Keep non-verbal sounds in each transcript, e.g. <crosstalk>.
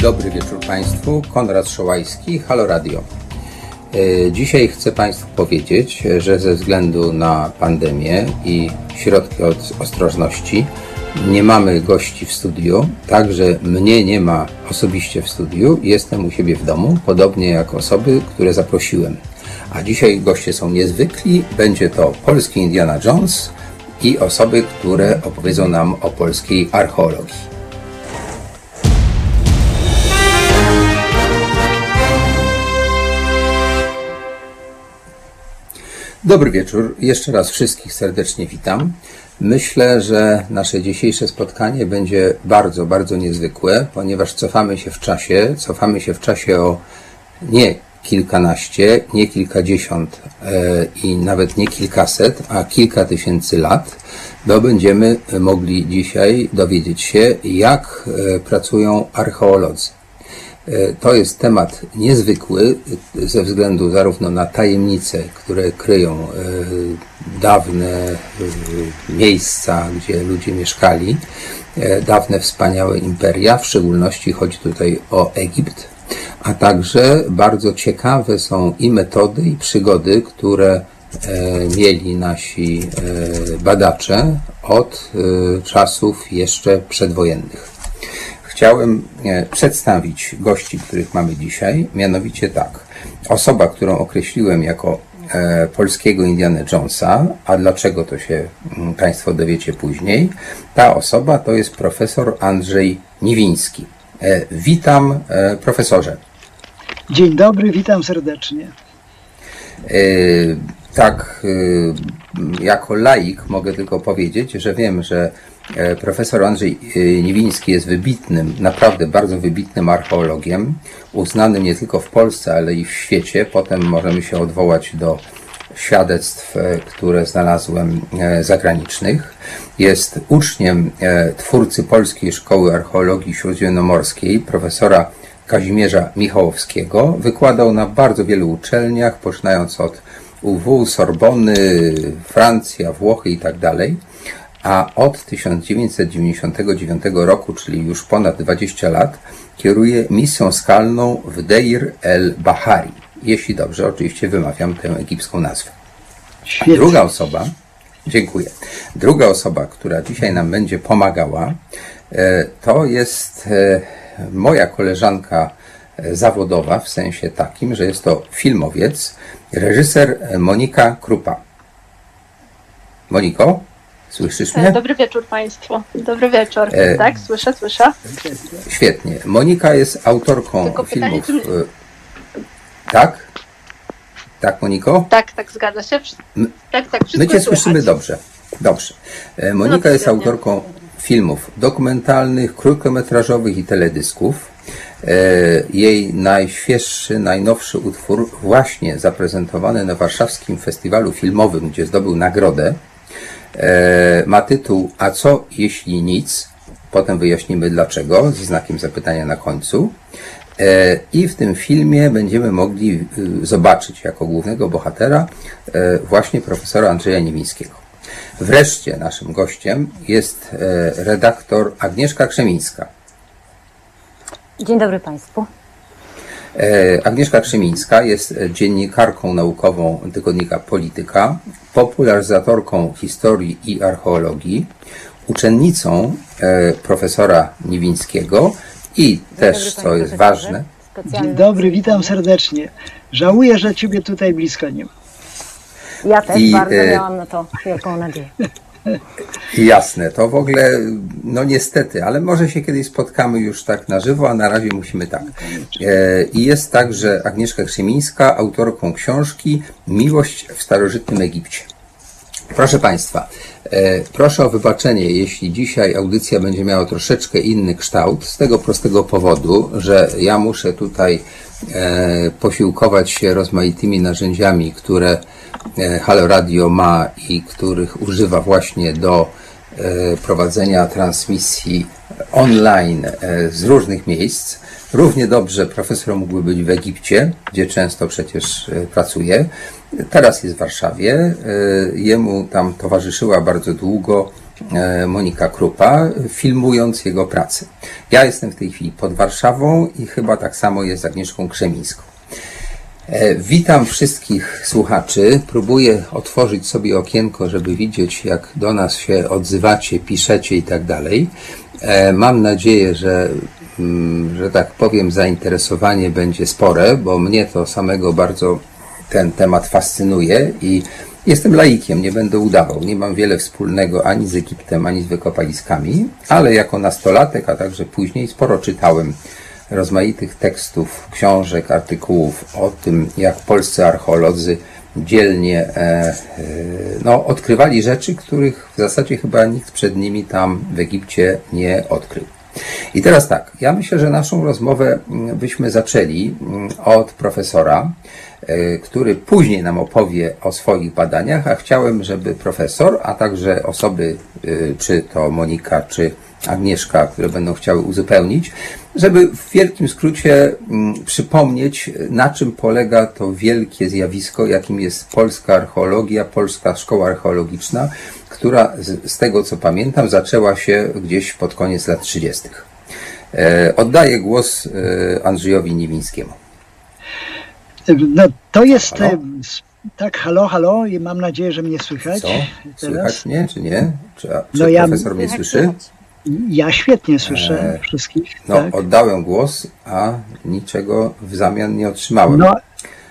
Dobry wieczór Państwu. Konrad Szołajski, Halo Radio. E, Dzisiaj chcę Państwu powiedzieć, że ze względu na pandemię i środki od ostrożności nie mamy gości w studiu, także mnie nie ma osobiście w studiu. Jestem u siebie w domu, podobnie jak osoby, które zaprosiłem. A dzisiaj goście są niezwykli. Będzie to polski Indiana Jones i osoby, które opowiedzą nam o polskiej archeologii. Dobry wieczór. Jeszcze raz wszystkich serdecznie witam. Myślę, że nasze dzisiejsze spotkanie będzie bardzo, bardzo niezwykłe, ponieważ cofamy się w czasie. Cofamy się w czasie o nie kilkanaście, nie kilkadziesiąt e, i nawet nie kilkaset, a kilka tysięcy lat, bo będziemy mogli dzisiaj dowiedzieć się, jak e, pracują archeolodzy. E, To jest temat niezwykły ze względu zarówno na tajemnice, które kryją e, dawne e, miejsca, gdzie ludzie mieszkali, e, dawne wspaniałe imperia, w szczególności chodzi tutaj o Egipt, a także bardzo ciekawe są i metody, i przygody, które e, mieli nasi e, badacze od e, czasów jeszcze przedwojennych. Chciałem e, przedstawić gości, których mamy dzisiaj, mianowicie tak. Osoba, którą określiłem jako e, polskiego Indiana Jonesa, a dlaczego to się mm, Państwo dowiecie później. Ta osoba to jest profesor Andrzej Niwiński. E, Witam profesorze. Dzień dobry, witam serdecznie. Tak, jako laik mogę tylko powiedzieć, że wiem, że profesor Andrzej e, Niwiński jest wybitnym, naprawdę bardzo wybitnym archeologiem, uznanym nie tylko w Polsce, ale i w świecie. Potem możemy się odwołać do świadectw, e, które znalazłem e, zagranicznych. Jest uczniem e, twórcy Polskiej Szkoły Archeologii Śródziemnomorskiej, profesora Kazimierza Michałowskiego. Wykładał na bardzo wielu uczelniach, poczynając od UW, Sorbony, Francja, Włochy i tak dalej. A od 1999 roku, czyli już ponad 20 lat, kieruje misją skalną w Deir el-Bahari. Jeśli dobrze, oczywiście wymawiam tę egipską nazwę. Świetnie. Druga osoba, dziękuję. Druga osoba, która dzisiaj nam będzie pomagała, e, to jest e, moja koleżanka e, zawodowa, w sensie takim, że jest to filmowiec, reżyser Monika Krupa. Moniko, słyszysz mnie? Dobry wieczór Państwu. Dobry wieczór. E, Tak, słyszę, słyszę. Świetnie. Monika jest autorką Tylko pytanie, filmów. czy- e, Tak? Tak, Moniko? Tak, tak, zgadza się. Tak, tak, wszystko My Cię słyszymy dobrze. Dobrze. E, Monika No, jest autorką filmów dokumentalnych, krótkometrażowych i teledysków. E, Jej najświeższy, najnowszy utwór, właśnie zaprezentowany na warszawskim festiwalu filmowym, gdzie zdobył nagrodę, e, ma tytuł A co jeśli nic? Potem wyjaśnimy dlaczego, ze znakiem zapytania na końcu. E, I w tym filmie będziemy mogli y, zobaczyć jako głównego bohatera e, właśnie profesora Andrzeja Niemińskiego. Wreszcie naszym gościem jest e, redaktor Agnieszka Krzemińska. Dzień dobry Państwu. E, Agnieszka Krzemińska jest dziennikarką naukową tygodnika Polityka, popularyzatorką historii i archeologii, uczennicą e, profesora Niwińskiego i też, co jest ważne, Dzień dobry, witam serdecznie. Żałuję, że ciebie tutaj blisko nie ma. Ja też I, bardzo e, miałam na to wielką nadzieję. Jasne, to w ogóle, no niestety, ale może się kiedyś spotkamy już tak na żywo, a na razie musimy tak. E, I jest także Agnieszka Krzemińska, autorką książki Miłość w starożytnym Egipcie. Proszę Państwa, e, proszę o wybaczenie, jeśli dzisiaj audycja będzie miała troszeczkę inny kształt, z tego prostego powodu, że ja muszę tutaj e, posiłkować się rozmaitymi narzędziami, które Halo Radio ma i których używa właśnie do e, prowadzenia transmisji online e, z różnych miejsc. Równie dobrze profesor mógłby być w Egipcie, gdzie często przecież e, pracuje. Teraz jest w Warszawie. E, Jemu tam towarzyszyła bardzo długo e, Monika Krupa, filmując jego pracę. Ja jestem w tej chwili pod Warszawą i chyba tak samo jest z Agnieszką Krzemińską. E, Witam wszystkich słuchaczy. Próbuję otworzyć sobie okienko, żeby widzieć, jak do nas się odzywacie, piszecie i tak dalej. E, Mam nadzieję, że, mm, że tak powiem, zainteresowanie będzie spore, bo mnie to samego bardzo ten temat fascynuje i jestem laikiem, nie będę udawał. Nie mam wiele wspólnego ani z Egiptem, ani z wykopaliskami, ale jako nastolatek, a także później sporo czytałem rozmaitych tekstów, książek, artykułów o tym, jak polscy archeolodzy dzielnie e, e, no, odkrywali rzeczy, których w zasadzie chyba nikt przed nimi tam w Egipcie nie odkrył. I teraz tak, ja myślę, że naszą rozmowę mm, byśmy zaczęli mm, od profesora, e, który później nam opowie o swoich badaniach, a chciałem, żeby profesor, a także osoby, e, czy to Monika, czy Agnieszka, które będą chciały uzupełnić, żeby w wielkim skrócie mm, przypomnieć, na czym polega to wielkie zjawisko, jakim jest polska archeologia, polska szkoła archeologiczna, która z, z tego co pamiętam zaczęła się gdzieś pod koniec lat 30. E, oddaję głos e, Andrzejowi Niewińskiemu. No, to jest. Halo? e, Tak, halo, halo, i mam nadzieję, że mnie słychać. Co? Teraz. Słychać mnie, czy nie? Czy, a- czy No ja- profesor mnie słyszy? Ja świetnie słyszę E, wszystkich. No, tak. oddałem głos, a niczego w zamian nie otrzymałem. no,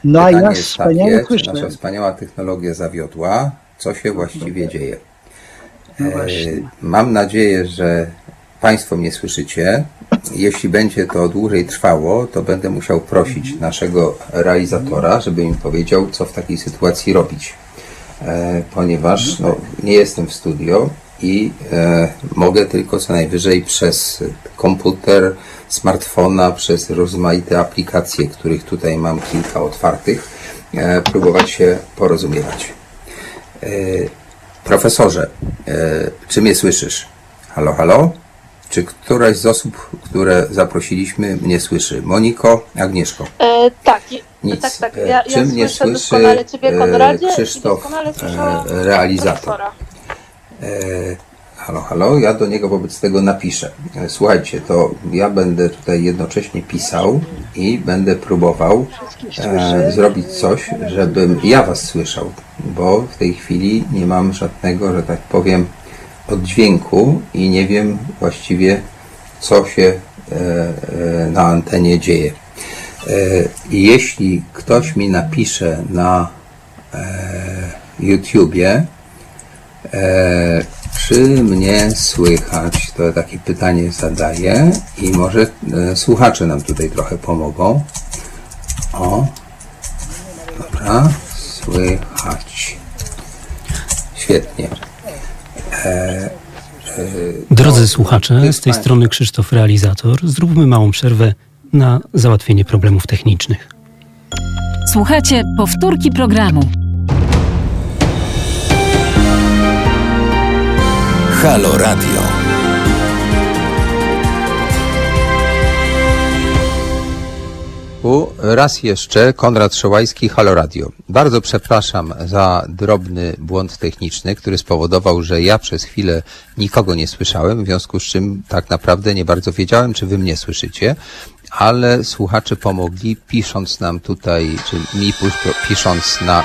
no a ja wspaniale takie, słyszę. nasza wspaniała technologia zawiodła? Co się właściwie dzieje? No E. Mam nadzieję, że Państwo mnie słyszycie. Jeśli będzie to dłużej trwało, to będę musiał prosić naszego realizatora, żeby mi powiedział, co w takiej sytuacji robić. E, Ponieważ no, nie jestem w studio i e, mogę tylko co najwyżej przez komputer, smartfona, przez rozmaite aplikacje, których tutaj mam kilka otwartych, e, próbować się porozumiewać. E, Profesorze, e, czy mnie słyszysz? Halo, halo? Czy któraś z osób, które zaprosiliśmy, mnie słyszy? Moniko, Agnieszko? E, tak, Nic. tak, tak. E, Ja, czy ja mnie słyszę słyszy, doskonale Ciebie, e, Konradzie, Krzysztof, doskonale słyszę e, realizator? profesora. E, halo, halo, ja do niego wobec tego napiszę. E, Słuchajcie, to ja będę tutaj jednocześnie pisał i będę próbował e, zrobić coś, żebym ja was słyszał, bo w tej chwili nie mam żadnego, że tak powiem, oddźwięku i nie wiem właściwie, co się e, e, na antenie dzieje. E, jeśli ktoś mi napisze na e, YouTubie, E, czy mnie słychać? To takie pytanie zadaję i może e, słuchacze nam tutaj trochę pomogą. O, dobra, słychać. Świetnie. Drodzy słuchacze, z tej strony Krzysztof Realizator. Zróbmy małą przerwę na załatwienie problemów technicznych. Słuchajcie powtórki programu. Halo Radio. Tu raz jeszcze Konrad Szołajski, Halo Radio. Bardzo przepraszam za drobny błąd techniczny, który spowodował, że ja przez chwilę nikogo nie słyszałem, w związku z czym tak naprawdę nie bardzo wiedziałem, czy wy mnie słyszycie, ale słuchacze pomogli, pisząc nam tutaj, czy mi pisząc na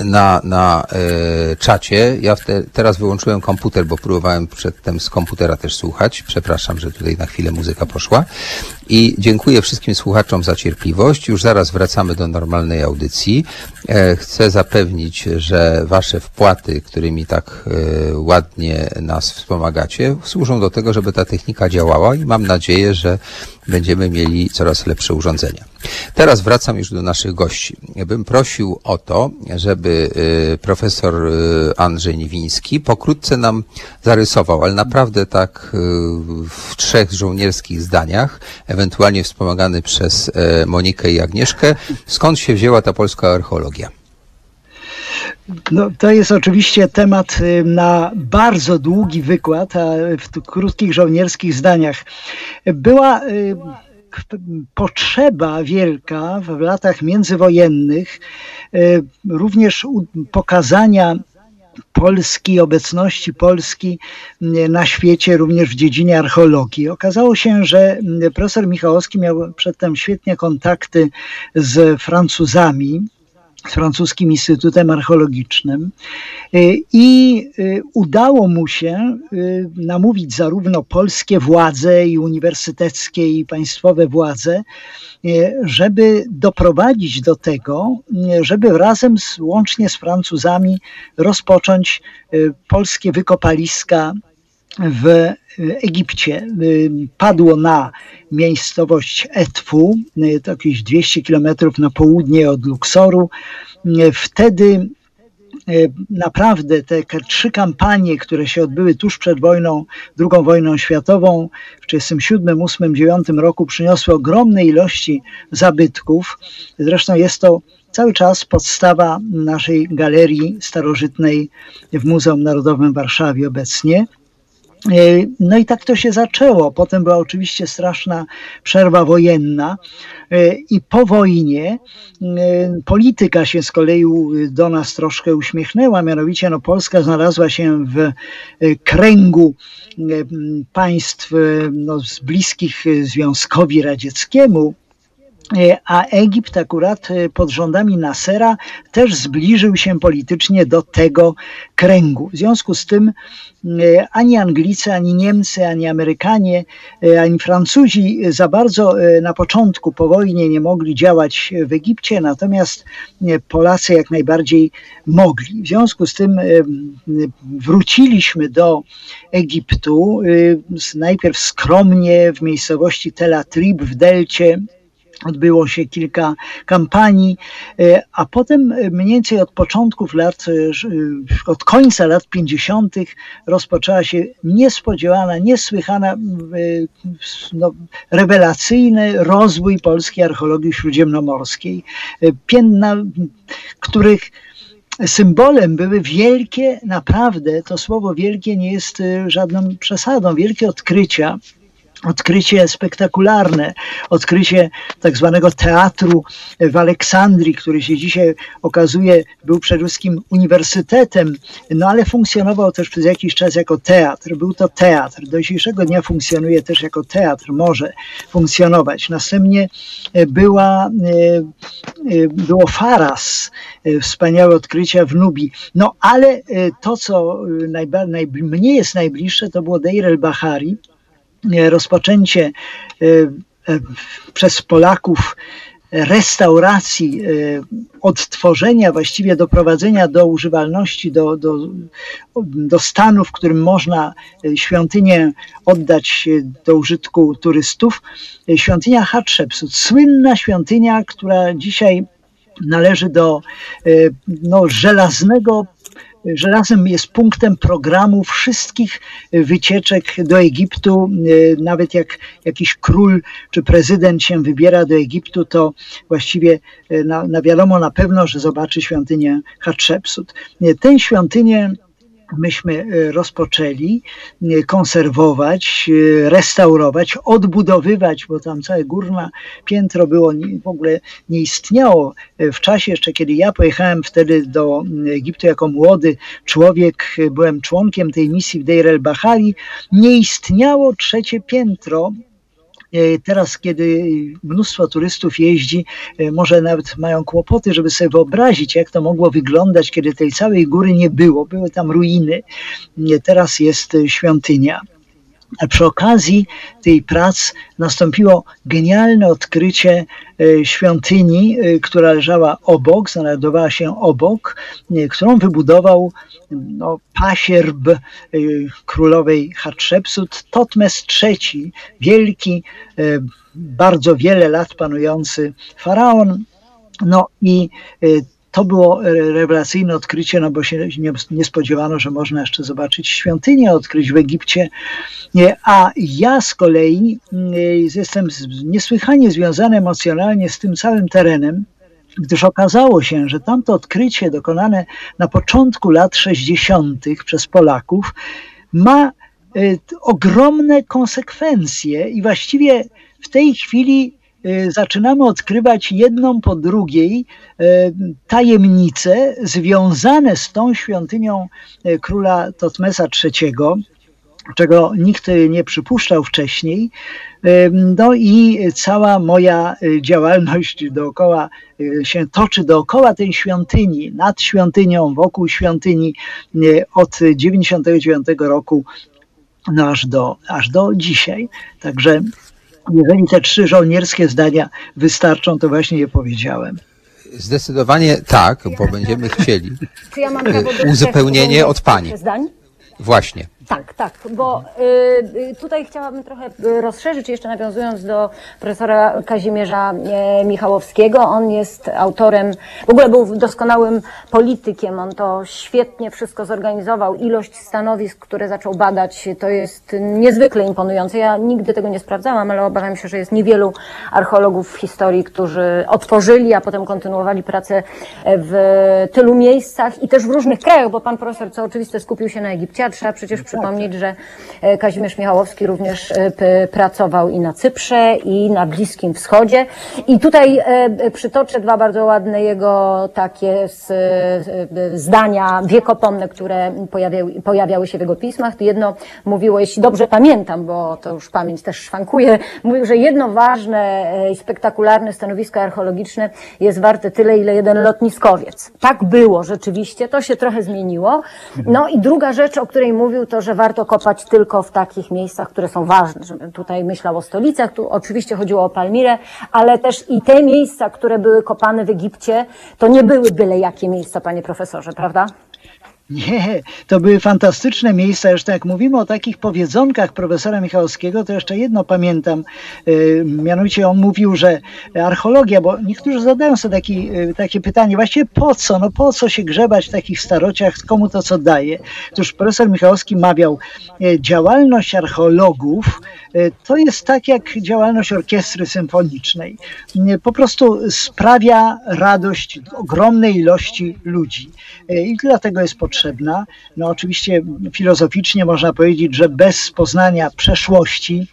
na, na e, czacie. Ja te, teraz wyłączyłem komputer, bo próbowałem przedtem z komputera też słuchać. Przepraszam, że tutaj na chwilę muzyka poszła. I dziękuję wszystkim słuchaczom za cierpliwość. Już zaraz wracamy do normalnej audycji. E, chcę zapewnić, że Wasze wpłaty, którymi tak e, ładnie nas wspomagacie, służą do tego, żeby ta technika działała i mam nadzieję, że będziemy mieli coraz lepsze urządzenia. Teraz wracam już do naszych gości. Bym prosił o to, żeby y, profesor y, Andrzej Niwiński pokrótce nam zarysował, ale naprawdę tak y, w trzech żołnierskich zdaniach, ewentualnie wspomagany przez Monikę i Agnieszkę, skąd się wzięła ta polska archeologia. No, to jest oczywiście temat y, na bardzo długi wykład, a w krótkich żołnierskich zdaniach. Była y, potrzeba wielka w latach międzywojennych y, również pokazania Polski, obecności Polski na świecie, również w dziedzinie archeologii. Okazało się, że profesor Michałowski miał przedtem świetnie kontakty z Francuzami, francuskim Instytutem Archeologicznym. I udało mu się namówić zarówno polskie władze i uniwersyteckie i państwowe władze, żeby doprowadzić do tego, żeby razem z, łącznie z Francuzami rozpocząć polskie wykopaliska w Egipcie. Padło na miejscowość Etfu, to jakieś 200 kilometrów na południe od Luksoru. Wtedy naprawdę te trzy kampanie, które się odbyły tuż przed wojną, II wojną światową w 1937, 8, 9 roku przyniosły ogromne ilości zabytków. Zresztą jest to cały czas podstawa naszej galerii starożytnej w Muzeum Narodowym w Warszawie obecnie. No i tak to się zaczęło. Potem była oczywiście straszna przerwa wojenna. I po wojnie polityka się z kolei do nas troszkę uśmiechnęła, mianowicie no Polska znalazła się w kręgu państw no, bliskich Związkowi Radzieckiemu, a Egipt akurat pod rządami Nasera też zbliżył się politycznie do tego kręgu. W związku z tym ani Anglicy, ani Niemcy, ani Amerykanie, ani Francuzi za bardzo na początku po wojnie nie mogli działać w Egipcie, natomiast Polacy jak najbardziej mogli. W związku z tym wróciliśmy do Egiptu, najpierw skromnie w miejscowości Tel Atrib w Delcie, odbyło się kilka kampanii, a potem mniej więcej od początków lat, od końca lat 50. rozpoczęła się niespodziewana, niesłychana, no, rewelacyjny rozwój polskiej archeologii śródziemnomorskiej, piętna, których symbolem były wielkie, naprawdę to słowo wielkie nie jest żadną przesadą, wielkie odkrycia odkrycie spektakularne, odkrycie tak zwanego teatru w Aleksandrii, który się dzisiaj okazuje był przede wszystkim uniwersytetem, no ale funkcjonował też przez jakiś czas jako teatr. Był to teatr. Do dzisiejszego dnia funkcjonuje też jako teatr, może funkcjonować. Następnie była, było Faras, wspaniałe odkrycia w Nubii. No ale to, co najmniej jest najbliższe, to było Deir el-Bahari, rozpoczęcie przez Polaków restauracji, odtworzenia, właściwie doprowadzenia do używalności, do, do, do stanu, w którym można świątynię oddać do użytku turystów, świątynia Hatshepsut, słynna świątynia, która dzisiaj należy do no, żelaznego Żelazem jest punktem programu wszystkich wycieczek do Egiptu. Nawet jak jakiś król czy prezydent się wybiera do Egiptu, to właściwie na, na wiadomo na pewno, że zobaczy świątynię Hatshepsut. Tę świątynię myśmy rozpoczęli konserwować, restaurować, odbudowywać, bo tam całe górne piętro było, w ogóle nie istniało. W czasie jeszcze, kiedy ja pojechałem wtedy do Egiptu jako młody człowiek, byłem członkiem tej misji w Deir el-Bahari, nie istniało trzecie piętro Teraz, kiedy mnóstwo turystów jeździ, może nawet mają kłopoty, żeby sobie wyobrazić, jak to mogło wyglądać, kiedy tej całej góry nie było. Były tam ruiny, teraz jest świątynia. Przy okazji tej prac nastąpiło genialne odkrycie świątyni, która leżała obok, znajdowała się obok, którą wybudował no, pasierb królowej Hatshepsut, Totmes III, wielki, bardzo wiele lat panujący faraon. No i to było rewelacyjne odkrycie, no bo się nie, nie, spodziewano, że można jeszcze zobaczyć świątynię odkryć w Egipcie. A ja z kolei jestem niesłychanie związany emocjonalnie z tym całym terenem, gdyż okazało się, że tamto odkrycie dokonane na początku lat 60. przez Polaków ma ogromne konsekwencje i właściwie w tej chwili zaczynamy odkrywać jedną po drugiej y, tajemnice związane z tą świątynią y, króla Totmesa III, czego nikt nie przypuszczał wcześniej. No i cała moja działalność dookoła się toczy dookoła tej świątyni, nad świątynią, wokół świątyni od 99 roku no aż do, aż do dzisiaj. Także jeżeli te trzy żołnierskie zdania wystarczą, to właśnie je powiedziałem. Zdecydowanie tak, bo będziemy chcieli Czy ja mam prawo do uzupełnienie od pani. Zdań? Właśnie. Tak, tak, bo y, y, tutaj chciałabym trochę y, rozszerzyć, jeszcze nawiązując do profesora Kazimierza e, Michałowskiego. On jest autorem, w ogóle był doskonałym politykiem, on to świetnie wszystko zorganizował. Ilość stanowisk, które zaczął badać, to jest niezwykle imponujące. Ja nigdy tego nie sprawdzałam, ale obawiam się, że jest niewielu archeologów w historii, którzy otworzyli, a potem kontynuowali pracę w tylu miejscach i też w różnych krajach, bo pan profesor, co oczywiste, skupił się na Egipcie, a trzeba przecież przypomnieć, że e, Kazimierz Michałowski również e, pracował i na Cyprze, i na Bliskim Wschodzie. I tutaj e, przytoczę dwa bardzo ładne jego takie zdania wiekopomne, które pojawiały, pojawiały się w jego pismach. Jedno mówiło, jeśli dobrze pamiętam, bo to już pamięć też szwankuje, mówił, że jedno ważne i spektakularne stanowisko archeologiczne jest warte tyle, ile jeden lotniskowiec. Tak było rzeczywiście, to się trochę zmieniło. No i druga rzecz, o której mówił, to, że warto kopać tylko w takich miejscach, które są ważne. Tutaj myślał o stolicach, tu oczywiście chodziło o Palmirę, ale też i te miejsca, które były kopane w Egipcie, to nie były byle jakie miejsca, panie profesorze, prawda? Nie, to były fantastyczne miejsca. Zresztą jak mówimy o takich powiedzonkach profesora Michałowskiego, to jeszcze jedno pamiętam. Y, Mianowicie on mówił, że archeologia, bo niektórzy zadają sobie taki, y, takie pytanie, właściwie po co? No po co się grzebać w takich starociach, komu to co daje? Otóż profesor Michałowski mawiał, y, działalność archeologów to jest tak jak działalność orkiestry symfonicznej. Po prostu sprawia radość ogromnej ilości ludzi. I dlatego jest potrzebna. No oczywiście filozoficznie można powiedzieć, że bez poznania przeszłości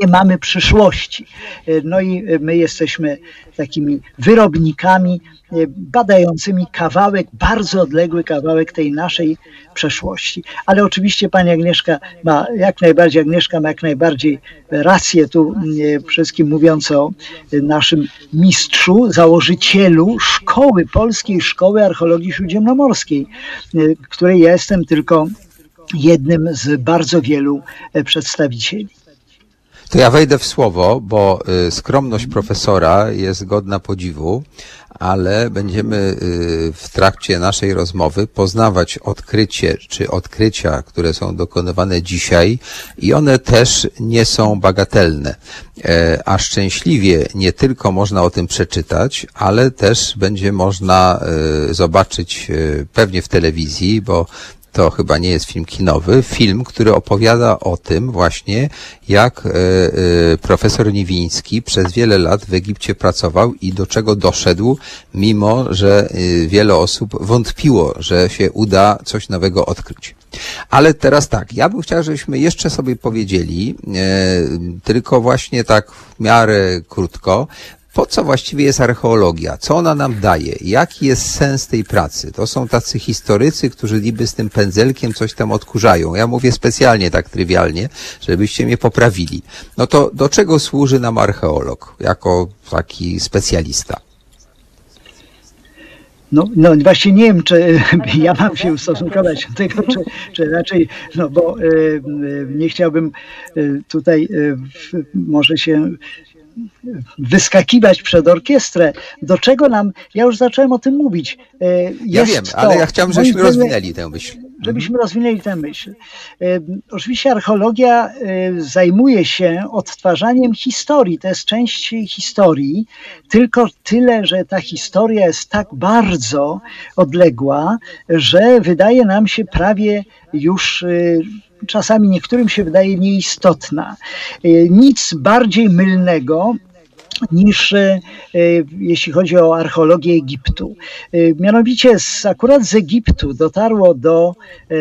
nie mamy przyszłości. Y, No i my jesteśmy takimi wyrobnikami y, badającymi kawałek, bardzo odległy kawałek tej naszej przeszłości. Ale oczywiście pani Agnieszka ma jak najbardziej, Agnieszka ma jak najbardziej rację tu wszystkim mówiąc o naszym mistrzu, założycielu szkoły, Polskiej Szkoły Archeologii Śródziemnomorskiej, której ja jestem tylko jednym z bardzo wielu przedstawicieli. To ja wejdę w słowo, bo y, skromność profesora jest godna podziwu, ale będziemy y, w trakcie naszej rozmowy poznawać odkrycie czy odkrycia, które są dokonywane dzisiaj i one też nie są bagatelne. E, A szczęśliwie nie tylko można o tym przeczytać, ale też będzie można y, zobaczyć pewnie w telewizji, bo to chyba nie jest film kinowy, film, który opowiada o tym właśnie, jak e, e, profesor Niwiński przez wiele lat w Egipcie pracował i do czego doszedł, mimo że e, wiele osób wątpiło, że się uda coś nowego odkryć. Ale teraz tak, ja bym chciał, żebyśmy jeszcze sobie powiedzieli, tylko właśnie tak w miarę krótko, po co właściwie jest archeologia? Co ona nam daje? Jaki jest sens tej pracy? To są tacy historycy, którzy niby z tym pędzelkiem coś tam odkurzają. Ja mówię specjalnie tak trywialnie, żebyście mnie poprawili. No to do czego służy nam archeolog jako taki specjalista? No, no właśnie nie wiem, czy <laughs> ja mam się ustosunkować do tego, czy, czy raczej, no bo e, nie chciałbym e, tutaj w- może się wyskakiwać przed orkiestrę. Do czego nam, ja już zacząłem o tym mówić. E, Ja wiem, to, ale ja chciałem, żebyśmy zdaniem, rozwinęli tę myśl. żebyśmy rozwinęli tę myśl. E, Oczywiście archeologia e, zajmuje się odtwarzaniem historii. To jest część historii, tylko tyle, że ta historia jest tak bardzo odległa, że wydaje nam się prawie już czasami niektórym się wydaje nieistotna. E, Nic bardziej mylnego niż e, e, jeśli chodzi o archeologię Egiptu. Mianowicie z, akurat z Egiptu dotarło do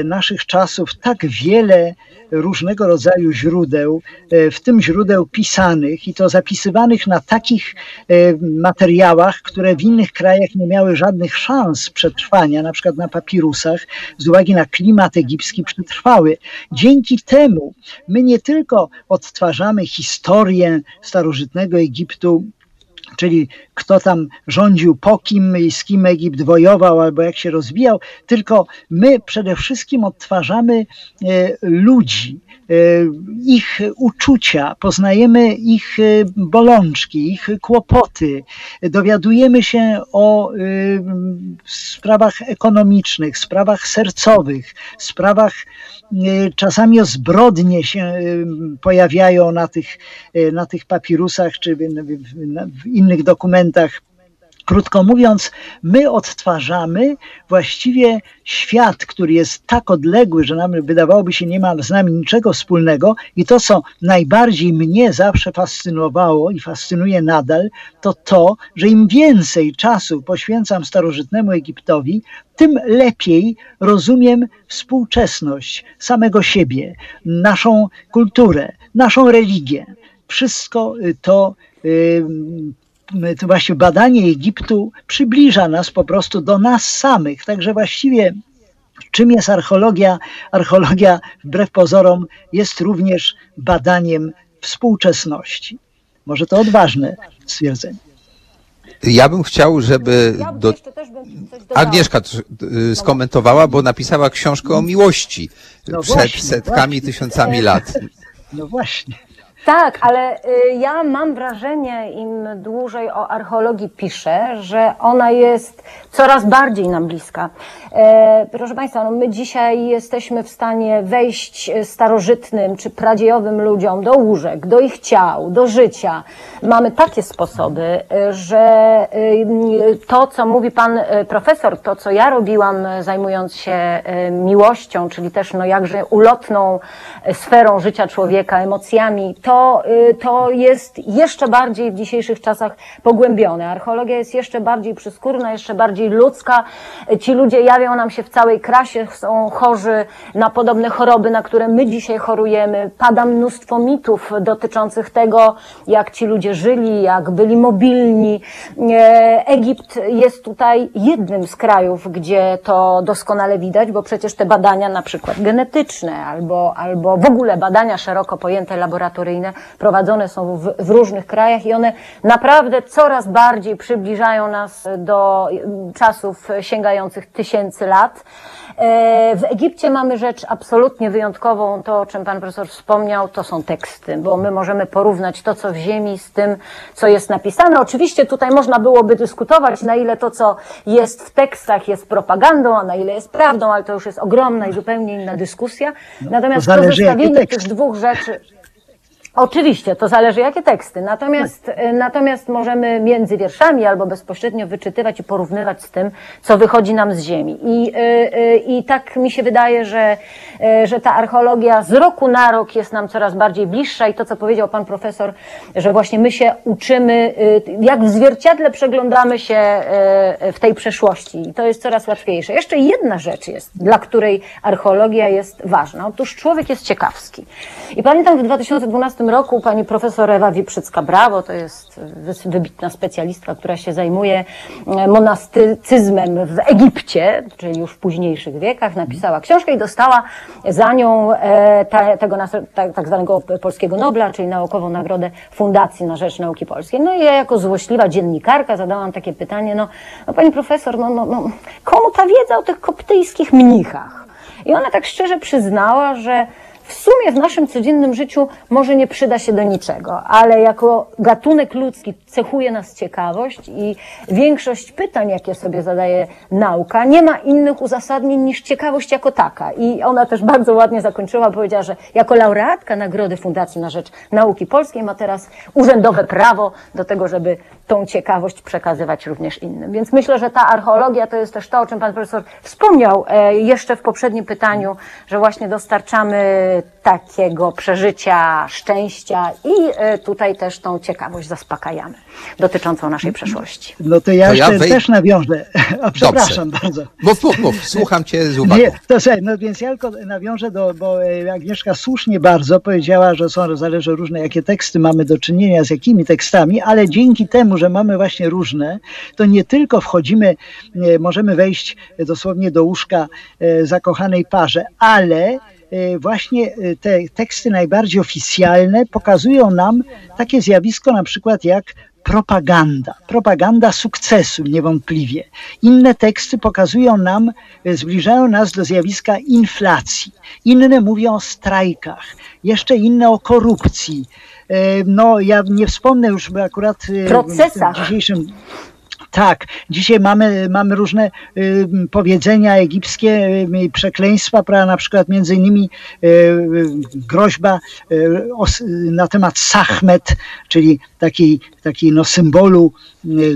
naszych czasów tak wiele różnego rodzaju źródeł, e, w tym źródeł pisanych i to zapisywanych na takich e, materiałach, które w innych krajach nie miały żadnych szans przetrwania, na przykład na papirusach, z uwagi na klimat egipski przetrwały. Dzięki temu my nie tylko odtwarzamy historię starożytnego Egiptu czyli kto tam rządził po kim i z kim Egipt wojował albo jak się rozwijał, tylko my przede wszystkim odtwarzamy e, ludzi, ich uczucia, poznajemy ich e, bolączki, ich kłopoty, dowiadujemy się o sprawach ekonomicznych, sprawach sercowych, sprawach czasami o zbrodnie się pojawiają na tych, na tych papirusach czy w innych dokumentach. Krótko mówiąc, my odtwarzamy właściwie świat, który jest tak odległy, że nam wydawałoby się nie ma z nami niczego wspólnego i to, co najbardziej mnie zawsze fascynowało i fascynuje nadal, to to, że im więcej czasu poświęcam starożytnemu Egiptowi, tym lepiej rozumiem współczesność samego siebie, naszą kulturę, naszą religię. Wszystko to to właśnie badanie Egiptu przybliża nas po prostu do nas samych. Także właściwie czym jest archeologia? Archeologia, wbrew pozorom, jest również badaniem współczesności. Może to odważne stwierdzenie. Ja bym chciał, żeby do... Agnieszka y, skomentowała, bo napisała książkę o miłości no przed właśnie, setkami, właśnie. tysiącami lat. No właśnie. Tak, ale y, ja mam wrażenie, im dłużej o archeologii piszę, że ona jest coraz bardziej nam bliska. E, proszę Państwa, no my dzisiaj jesteśmy w stanie wejść starożytnym czy pradziejowym ludziom do łóżek, do ich ciał, do życia. Mamy takie sposoby, y, że to, co mówi Pan Profesor, to, co ja robiłam, zajmując się miłością, czyli też no jakże ulotną sferą życia człowieka, emocjami, to, to jest jeszcze bardziej w dzisiejszych czasach pogłębione. Archeologia jest jeszcze bardziej przyskórna, jeszcze bardziej ludzka. Ci ludzie jawią nam się w całej krasie, są chorzy na podobne choroby, na które my dzisiaj chorujemy. Pada mnóstwo mitów dotyczących tego, jak ci ludzie żyli, jak byli mobilni. Egipt jest tutaj jednym z krajów, gdzie to doskonale widać, bo przecież te badania na przykład genetyczne albo, albo w ogóle badania szeroko pojęte laboratoryjne prowadzone są w, w różnych krajach i one naprawdę coraz bardziej przybliżają nas do czasów sięgających tysięcy lat. W Egipcie mamy rzecz absolutnie wyjątkową, to o czym pan profesor wspomniał, to są teksty, bo my możemy porównać to, co w ziemi z tym, co jest napisane. Oczywiście tutaj można byłoby dyskutować, na ile to, co jest w tekstach jest propagandą, a na ile jest prawdą, ale to już jest ogromna i zupełnie inna dyskusja. Natomiast to to zestawienie tych dwóch rzeczy, Oczywiście, to zależy jakie teksty. Natomiast, e, natomiast możemy między wierszami albo bezpośrednio wyczytywać i porównywać z tym, co wychodzi nam z ziemi. I, e, e, i tak mi się wydaje, że, że ta archeologia z roku na rok jest nam coraz bardziej bliższa i to, co powiedział pan profesor, że właśnie my się uczymy, jak w zwierciadle przeglądamy się w tej przeszłości i to jest coraz łatwiejsze. Jeszcze jedna rzecz jest, dla której archeologia jest ważna. Otóż człowiek jest ciekawski. I pamiętam w 2012 roku pani profesor Ewa Wieprzycka-Brawo, to jest wys- wybitna specjalistka, która się zajmuje e, monastycyzmem w Egipcie, czyli już w późniejszych wiekach, napisała książkę i dostała za nią e, tego tak, tak zwanego polskiego Nobla, czyli naukową nagrodę Fundacji na Rzecz Nauki Polskiej. No i ja jako złośliwa dziennikarka zadałam takie pytanie, no, no pani profesor, no, no, no, komu ta wiedza o tych koptyjskich mnichach? I ona tak szczerze przyznała, że w sumie w naszym codziennym życiu może nie przyda się do niczego, ale jako gatunek ludzki cechuje nas ciekawość i większość pytań, jakie sobie zadaje nauka, nie ma innych uzasadnień niż ciekawość jako taka. I ona też bardzo ładnie zakończyła, powiedziała, że jako laureatka Nagrody Fundacji na Rzecz Nauki Polskiej ma teraz urzędowe prawo do tego, żeby tą ciekawość przekazywać również innym. Więc myślę, że ta archeologia to jest też to, o czym pan profesor wspomniał e, jeszcze w poprzednim pytaniu, że właśnie dostarczamy takiego przeżycia, szczęścia i e, tutaj też tą ciekawość zaspokajamy dotyczącą naszej przeszłości. No to ja To ja jeszcze wej- też nawiążę. <laughs> A przepraszam bardzo. Mów, mów, mów, słucham cię z uwagą. Nie, to sobie, no więc ja tylko nawiążę do, bo e, Agnieszka słusznie bardzo powiedziała, że są, zależy różne, jakie teksty mamy do czynienia, z jakimi tekstami, ale dzięki temu, że mamy właśnie różne, to nie tylko wchodzimy, e, możemy wejść dosłownie do łóżka e, zakochanej parze, ale właśnie te teksty najbardziej oficjalne pokazują nam takie zjawisko na przykład jak propaganda, propaganda sukcesu niewątpliwie. Inne teksty pokazują nam, e, zbliżają nas do zjawiska inflacji. Inne mówią o strajkach, jeszcze inne o korupcji. E, No, ja nie wspomnę już, akurat e, Procesach. w dzisiejszym tak, dzisiaj mamy, mamy różne y, powiedzenia egipskie, y, przekleństwa, prawda, na przykład między innymi y, y, groźba y, os, na temat Sachmet, czyli takiej, takiej no, symbolu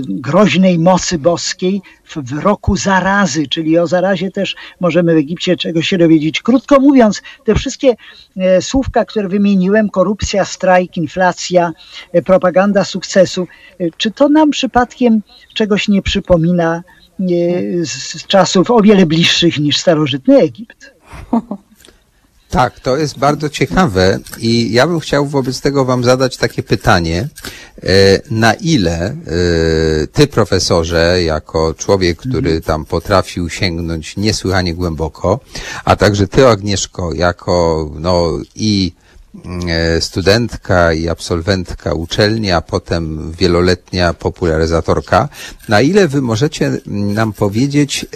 groźnej mocy boskiej w, roku zarazy, czyli o zarazie też możemy w Egipcie czegoś się dowiedzieć. Krótko mówiąc, te wszystkie e, słówka, które wymieniłem, korupcja, strajk, inflacja, e, propaganda sukcesu, e, czy to nam przypadkiem czegoś nie przypomina z czasów o wiele bliższych niż starożytny Egipt? <laughs> Tak, to jest bardzo ciekawe i ja bym chciał wobec tego Wam zadać takie pytanie. E, Na ile e, Ty, profesorze, jako człowiek, który tam potrafił sięgnąć niesłychanie głęboko, a także Ty, Agnieszko, jako no i e, studentka i absolwentka uczelni, a potem wieloletnia popularyzatorka, na ile Wy możecie nam powiedzieć,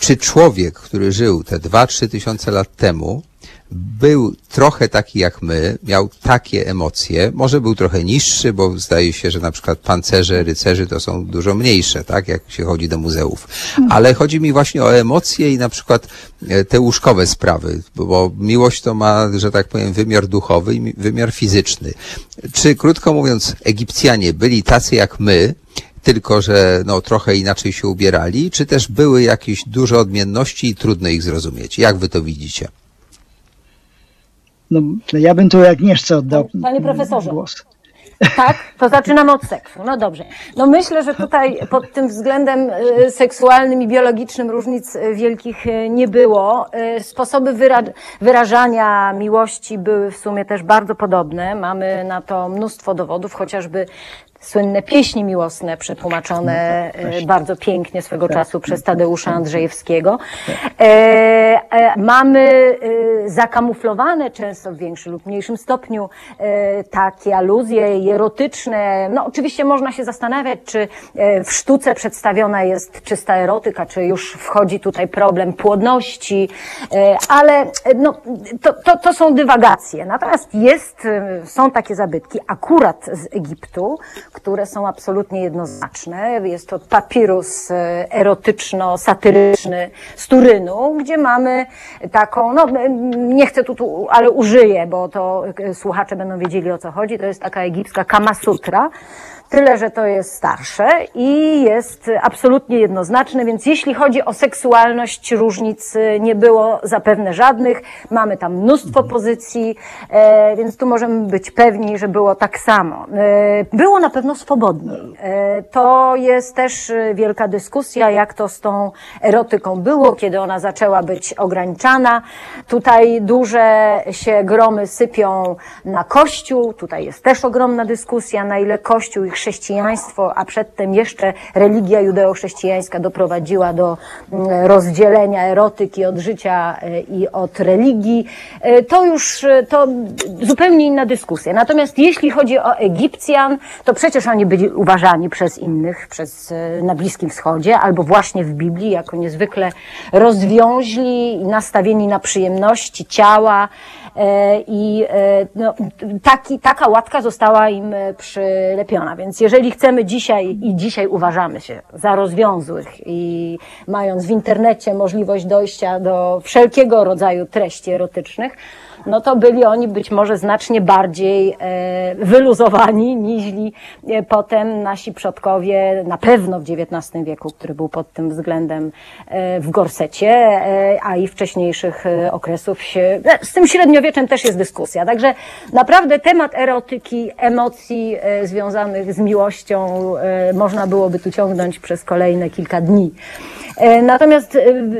czy człowiek, który żył te 2-3 tysiące lat temu, był trochę taki jak my, miał takie emocje, może był trochę niższy, bo zdaje się, że na przykład pancerze rycerzy to są dużo mniejsze, tak, jak się chodzi do muzeów. Ale chodzi mi właśnie o emocje i na przykład e, te łóżkowe sprawy, bo- miłość to ma, że tak powiem, wymiar duchowy i mi- wymiar fizyczny. Czy, krótko mówiąc, Egipcjanie byli tacy jak my, tylko że no, trochę inaczej się ubierali, czy też były jakieś duże odmienności i trudno ich zrozumieć? Jak wy to widzicie? No, ja bym tu Agnieszce oddał Panie profesorze. głos. Tak, to zaczynamy od seksu. No dobrze. No myślę, że tutaj pod tym względem e, seksualnym i biologicznym różnic e, wielkich e, nie było. Sposoby wyra- wyrażania miłości były w sumie też bardzo podobne. Mamy na to mnóstwo dowodów, chociażby słynne pieśni miłosne przetłumaczone e, bardzo pięknie swego czasu przez Tadeusza Andrzejewskiego. E, e, mamy e, zakamuflowane często w większym lub mniejszym stopniu e, takie aluzje erotyczne. No oczywiście można się zastanawiać, czy e, w sztuce przedstawiona jest czysta erotyka, czy już wchodzi tutaj problem płodności, e, ale e, no, to, to, to są dywagacje. Natomiast jest, e, są takie zabytki akurat z Egiptu, które są absolutnie jednoznaczne. Jest to papirus e, erotyczno-satyryczny z Turynu, gdzie mamy taką, no nie chcę tu, tu ale użyję, bo to e, słuchacze będą wiedzieli o co chodzi. To jest taka egipska Kama Sutra. Tyle, że to jest starsze i jest absolutnie jednoznaczne, więc jeśli chodzi o seksualność, różnic y, nie było zapewne żadnych. Mamy tam mnóstwo pozycji, e, więc tu możemy być pewni, że było tak samo. E, było na pewno swobodniej. E, to jest też y, wielka dyskusja, jak to z tą erotyką było, kiedy ona zaczęła być ograniczana. Tutaj duże się gromy sypią na Kościół. Tutaj jest też ogromna dyskusja, na ile Kościół i chrześcijaństwo, a przedtem jeszcze religia judeo-chrześcijańska doprowadziła do mm, rozdzielenia erotyki od życia e, i od religii. E, To już e, to zupełnie inna dyskusja. Natomiast jeśli chodzi o Egipcjan, to przecież oni byli uważani przez innych, przez na Bliskim Wschodzie, albo właśnie w Biblii, jako niezwykle rozwiąźli nastawieni na przyjemności ciała. E, I e, no, taki, taka łatka została im e, przylepiona. Więc jeżeli chcemy dzisiaj i dzisiaj uważamy się za rozwiązłych i mając w internecie możliwość dojścia do wszelkiego rodzaju treści erotycznych, no to byli oni być może znacznie bardziej e, wyluzowani niż e, potem nasi przodkowie, na pewno w XIX wieku, który był pod tym względem e, w gorsecie, a i wcześniejszych okresów się, z tym średniowieczem też jest dyskusja. Także naprawdę temat erotyki, emocji związanych z miłością można byłoby tu ciągnąć przez kolejne kilka dni. Natomiast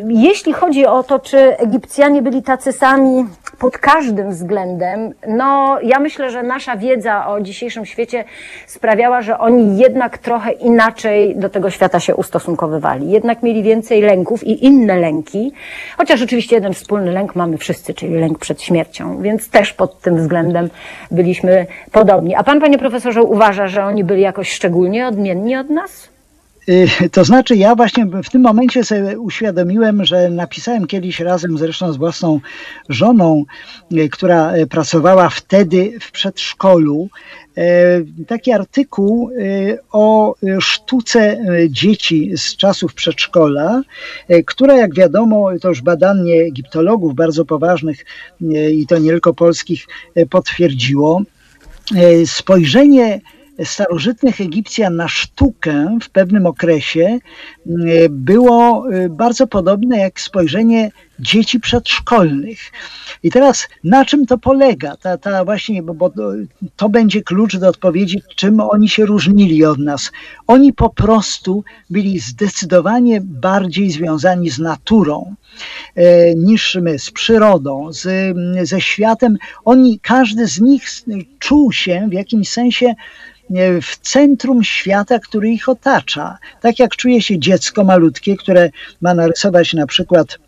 jeśli chodzi o to, czy Egipcjanie byli tacy sami pod każdym względem, no ja myślę, że nasza wiedza o dzisiejszym świecie sprawiała, że oni jednak trochę inaczej do tego świata się ustosunkowywali. Jednak mieli więcej lęków i inne lęki, chociaż oczywiście jeden wspólny lęk mamy wszyscy, czyli lęk przed śmiercią, więc też pod tym względem byliśmy podobni. A pan, panie profesorze, uważa, że oni byli jakoś szczególnie odmienni od nas? Y, To znaczy, ja właśnie w tym momencie sobie uświadomiłem, że napisałem kiedyś razem zresztą z własną żoną, y, która y, pracowała wtedy w przedszkolu, taki artykuł o sztuce dzieci z czasów przedszkola, która, jak wiadomo, to już badanie egiptologów bardzo poważnych i to nie tylko polskich potwierdziło. Spojrzenie starożytnych Egipcjan na sztukę w pewnym okresie y, było y, bardzo podobne jak spojrzenie dzieci przedszkolnych. I teraz na czym to polega? Ta, ta właśnie, bo, bo to- będzie klucz do odpowiedzi, czym oni się różnili od nas. Oni po prostu byli zdecydowanie bardziej związani z naturą e, niż my, z przyrodą, z, ze światem. Oni, każdy z nich czuł się w jakimś sensie e, w centrum świata, który ich otacza. Tak jak czuje się dziecko malutkie, które ma narysować na przykład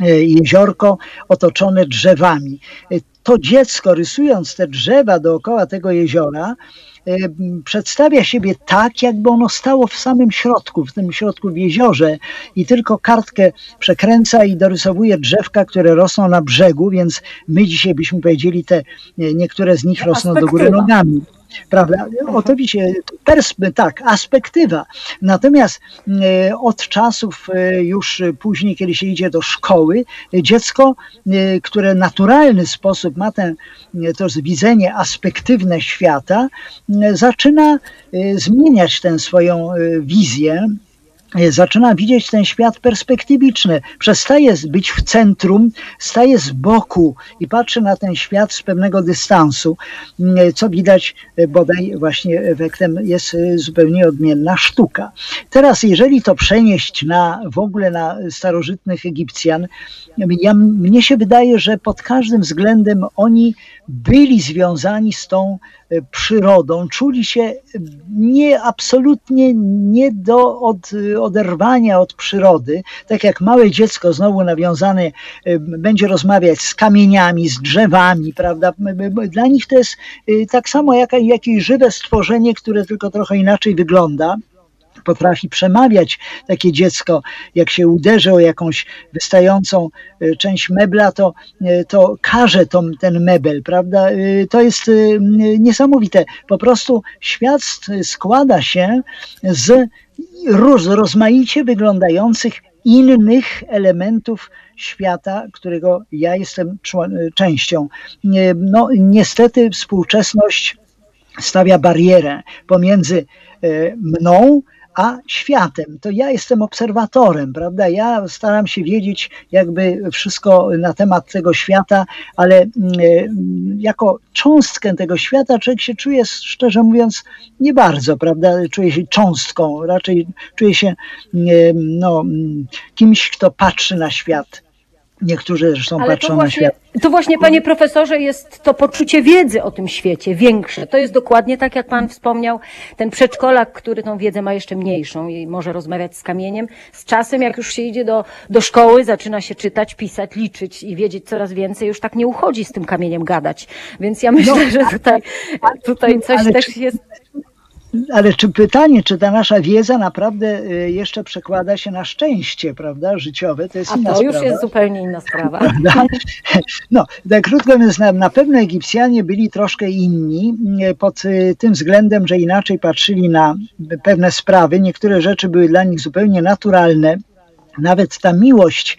e, jeziorko otoczone drzewami. E, To dziecko, rysując te drzewa dookoła tego jeziora, e, przedstawia siebie tak, jakby ono stało w samym środku, w tym środku w jeziorze i tylko kartkę przekręca i dorysowuje drzewka, które rosną na brzegu, więc my dzisiaj byśmy powiedzieli, te e, niektóre z nich rosną do góry nogami. Prawda? Oczywiście, persp- tak, aspektywa. Natomiast e, od czasów e, już później, kiedy się idzie do szkoły, dziecko, e, które naturalny sposób ma ten, to widzenie aspektywne świata, zaczyna zmieniać tę swoją wizję zaczyna widzieć ten świat perspektywiczny. Przestaje być w centrum, staje z boku i patrzy na ten świat z pewnego dystansu, m, co widać e, bodaj właśnie efektem jest e, zupełnie odmienna sztuka. Teraz, jeżeli to przenieść na w ogóle na starożytnych Egipcjan, ja, mnie się wydaje, że pod każdym względem oni byli związani z tą e, przyrodą, czuli się nie absolutnie nie do od, oderwania od przyrody, tak jak małe dziecko znowu nawiązane e, będzie rozmawiać z kamieniami, z drzewami, prawda? Dla nich to jest e, tak samo jak jakieś żywe stworzenie, które tylko trochę inaczej wygląda potrafi przemawiać takie dziecko, jak się uderzy o jakąś wystającą e, część mebla, to, e, to każe tą, ten mebel, prawda? E, To jest niesamowite. Po prostu świat składa się z roz, rozmaicie wyglądających innych elementów świata, którego ja jestem częścią. No, niestety współczesność stawia barierę pomiędzy mną a światem. To ja jestem obserwatorem, prawda? Ja staram się wiedzieć jakby wszystko na temat tego świata, ale mm, e, jako cząstkę tego świata człowiek się czuje, szczerze mówiąc, nie bardzo, prawda? Czuje się cząstką, raczej czuje się mm, no, mm, kimś, kto patrzy na świat. Niektórzy zresztą Ale patrzą to na właśnie, świat. to właśnie, panie profesorze, jest to poczucie wiedzy o tym świecie większe. To jest dokładnie tak, jak pan wspomniał, ten przedszkolak, który tą wiedzę ma jeszcze mniejszą i może rozmawiać z kamieniem. Z czasem, jak już się idzie do, do szkoły, zaczyna się czytać, pisać, liczyć i wiedzieć coraz więcej, już tak nie uchodzi z tym kamieniem gadać. Więc ja myślę, że tutaj, tutaj coś ale też jest. Ale czy pytanie, czy ta nasza wiedza naprawdę y, jeszcze przekłada się na szczęście, prawda, życiowe, to jest A inna to już sprawa. jest zupełnie inna sprawa. <laughs> No, tak krótko mówiąc, na, pewno Egipcjanie byli troszkę inni e, pod e, tym względem, że inaczej patrzyli na pewne sprawy. Niektóre rzeczy były dla nich zupełnie naturalne. Nawet ta miłość,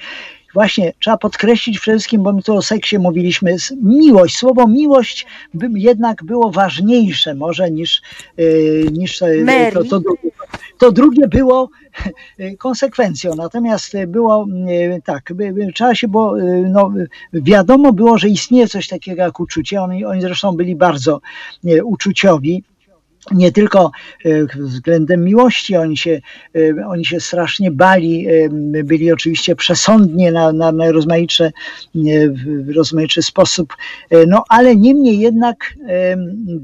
właśnie trzeba podkreślić przede wszystkim, bo my tu o seksie mówiliśmy, miłość, słowo miłość jednak było ważniejsze może niż, e, niż Mary. to, to, drugie. to drugie było e, konsekwencją. Natomiast było tak, trzeba się, bo no, wiadomo było, że istnieje coś takiego jak uczucie. Oni, oni zresztą byli bardzo uczuciowi. Nie tylko e, względem miłości, oni się, e, oni się strasznie bali, e, byli oczywiście przesądnie na, na najrozmaitsze, w rozmaitszy sposób, no ale niemniej jednak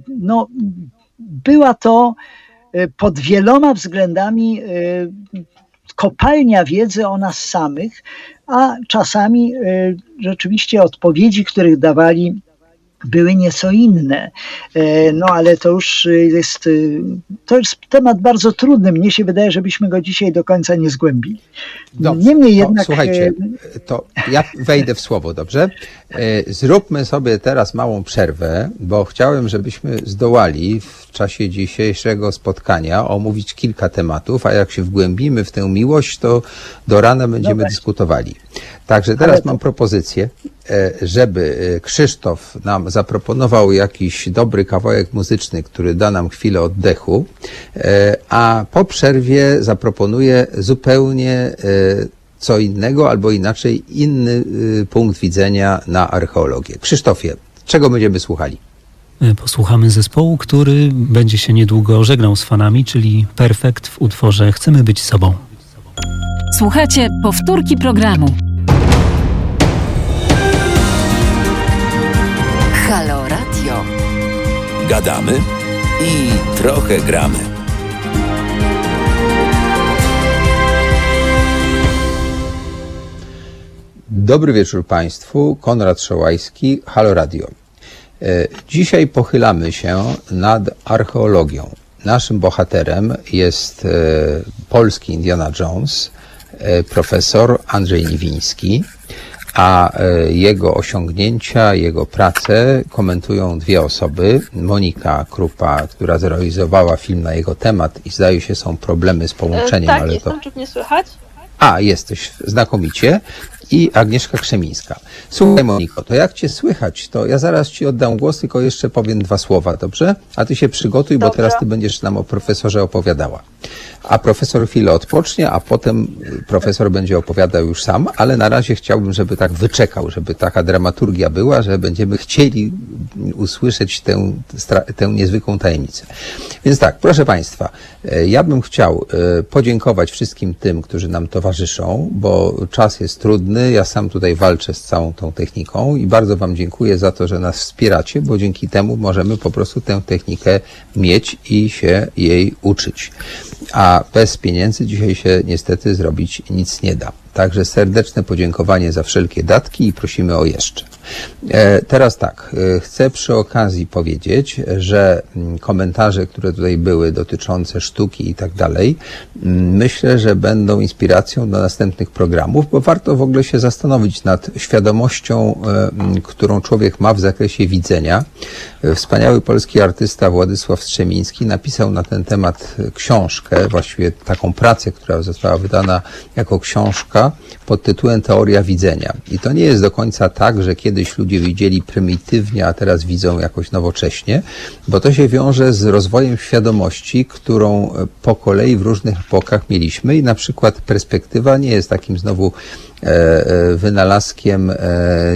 no, była to pod wieloma względami kopalnia wiedzy o nas samych, a czasami rzeczywiście odpowiedzi, których dawali, były nieco inne. E, No ale to już jest, e, to jest temat bardzo trudny. Mnie się wydaje, żebyśmy go dzisiaj do końca nie zgłębili. Dobrze, Niemniej to jednak. Słuchajcie, e, to ja wejdę w słowo, dobrze? E, Zróbmy sobie teraz małą przerwę, bo chciałem, żebyśmy zdołali w czasie dzisiejszego spotkania omówić kilka tematów, a jak się wgłębimy w tę miłość, to do rana będziemy dyskutowali. Także teraz mam propozycję, e, żeby e, Krzysztof nam zaproponował jakiś dobry kawałek muzyczny, który da nam chwilę oddechu, e, a po przerwie zaproponuję zupełnie co innego, albo inaczej inny punkt widzenia na archeologię. Krzysztofie, czego będziemy słuchali? Posłuchamy zespołu, który będzie się niedługo żegnał z fanami, czyli Perfekt w utworze Chcemy być sobą. Słuchajcie powtórki programu. Halo Radio. Gadamy i trochę gramy. Dobry wieczór Państwu, Konrad Szołajski, Halo Radio. E, Dzisiaj pochylamy się nad archeologią. Naszym bohaterem jest e, polski Indiana Jones, profesor Andrzej Niwiński, a e, jego osiągnięcia, jego pracę komentują dwie osoby. Monika Krupa, która zrealizowała film na jego temat i zdaje się są problemy z E, połączeniem, tak, ale to... jestem, czy mnie słychać? A, jesteś znakomicie. I Agnieszka Krzemińska. Słuchaj, Moniko, to jak cię słychać, to ja zaraz ci oddam głos, tylko jeszcze powiem dwa słowa, dobrze? A ty się przygotuj, bo Dobrze. teraz ty będziesz nam o profesorze opowiadała. A profesor chwilę odpocznie, a potem profesor będzie opowiadał już sam, ale na razie chciałbym, żeby tak wyczekał, żeby taka dramaturgia była, że będziemy chcieli usłyszeć tę, stra- tę niezwykłą tajemnicę. Więc tak, proszę Państwa, e, ja bym chciał e, podziękować wszystkim tym, którzy nam towarzyszą, bo czas jest trudny. Ja sam tutaj walczę z całą tą techniką i bardzo Wam dziękuję za to, że nas wspieracie, bo dzięki temu możemy po prostu tę technikę mieć i się jej uczyć. A bez pieniędzy dzisiaj się niestety zrobić nic nie da. Także serdeczne podziękowanie za wszelkie datki i prosimy o jeszcze. E, Teraz tak, e, chcę przy okazji powiedzieć, że mm, komentarze, które tutaj były dotyczące sztuki i tak dalej, mm, myślę, że będą inspiracją do następnych programów, bo warto w ogóle się zastanowić nad świadomością, e, mm, którą człowiek ma w zakresie widzenia. Wspaniały polski artysta Władysław Strzemiński napisał na ten temat książkę, właściwie taką pracę, która została wydana jako książka pod tytułem Teoria widzenia. I to nie jest do końca tak, że kiedyś ludzie widzieli prymitywnie, a teraz widzą jakoś nowocześnie, bo to się wiąże z rozwojem świadomości, którą po kolei w różnych epokach mieliśmy i na przykład perspektywa nie jest takim znowu wynalazkiem e,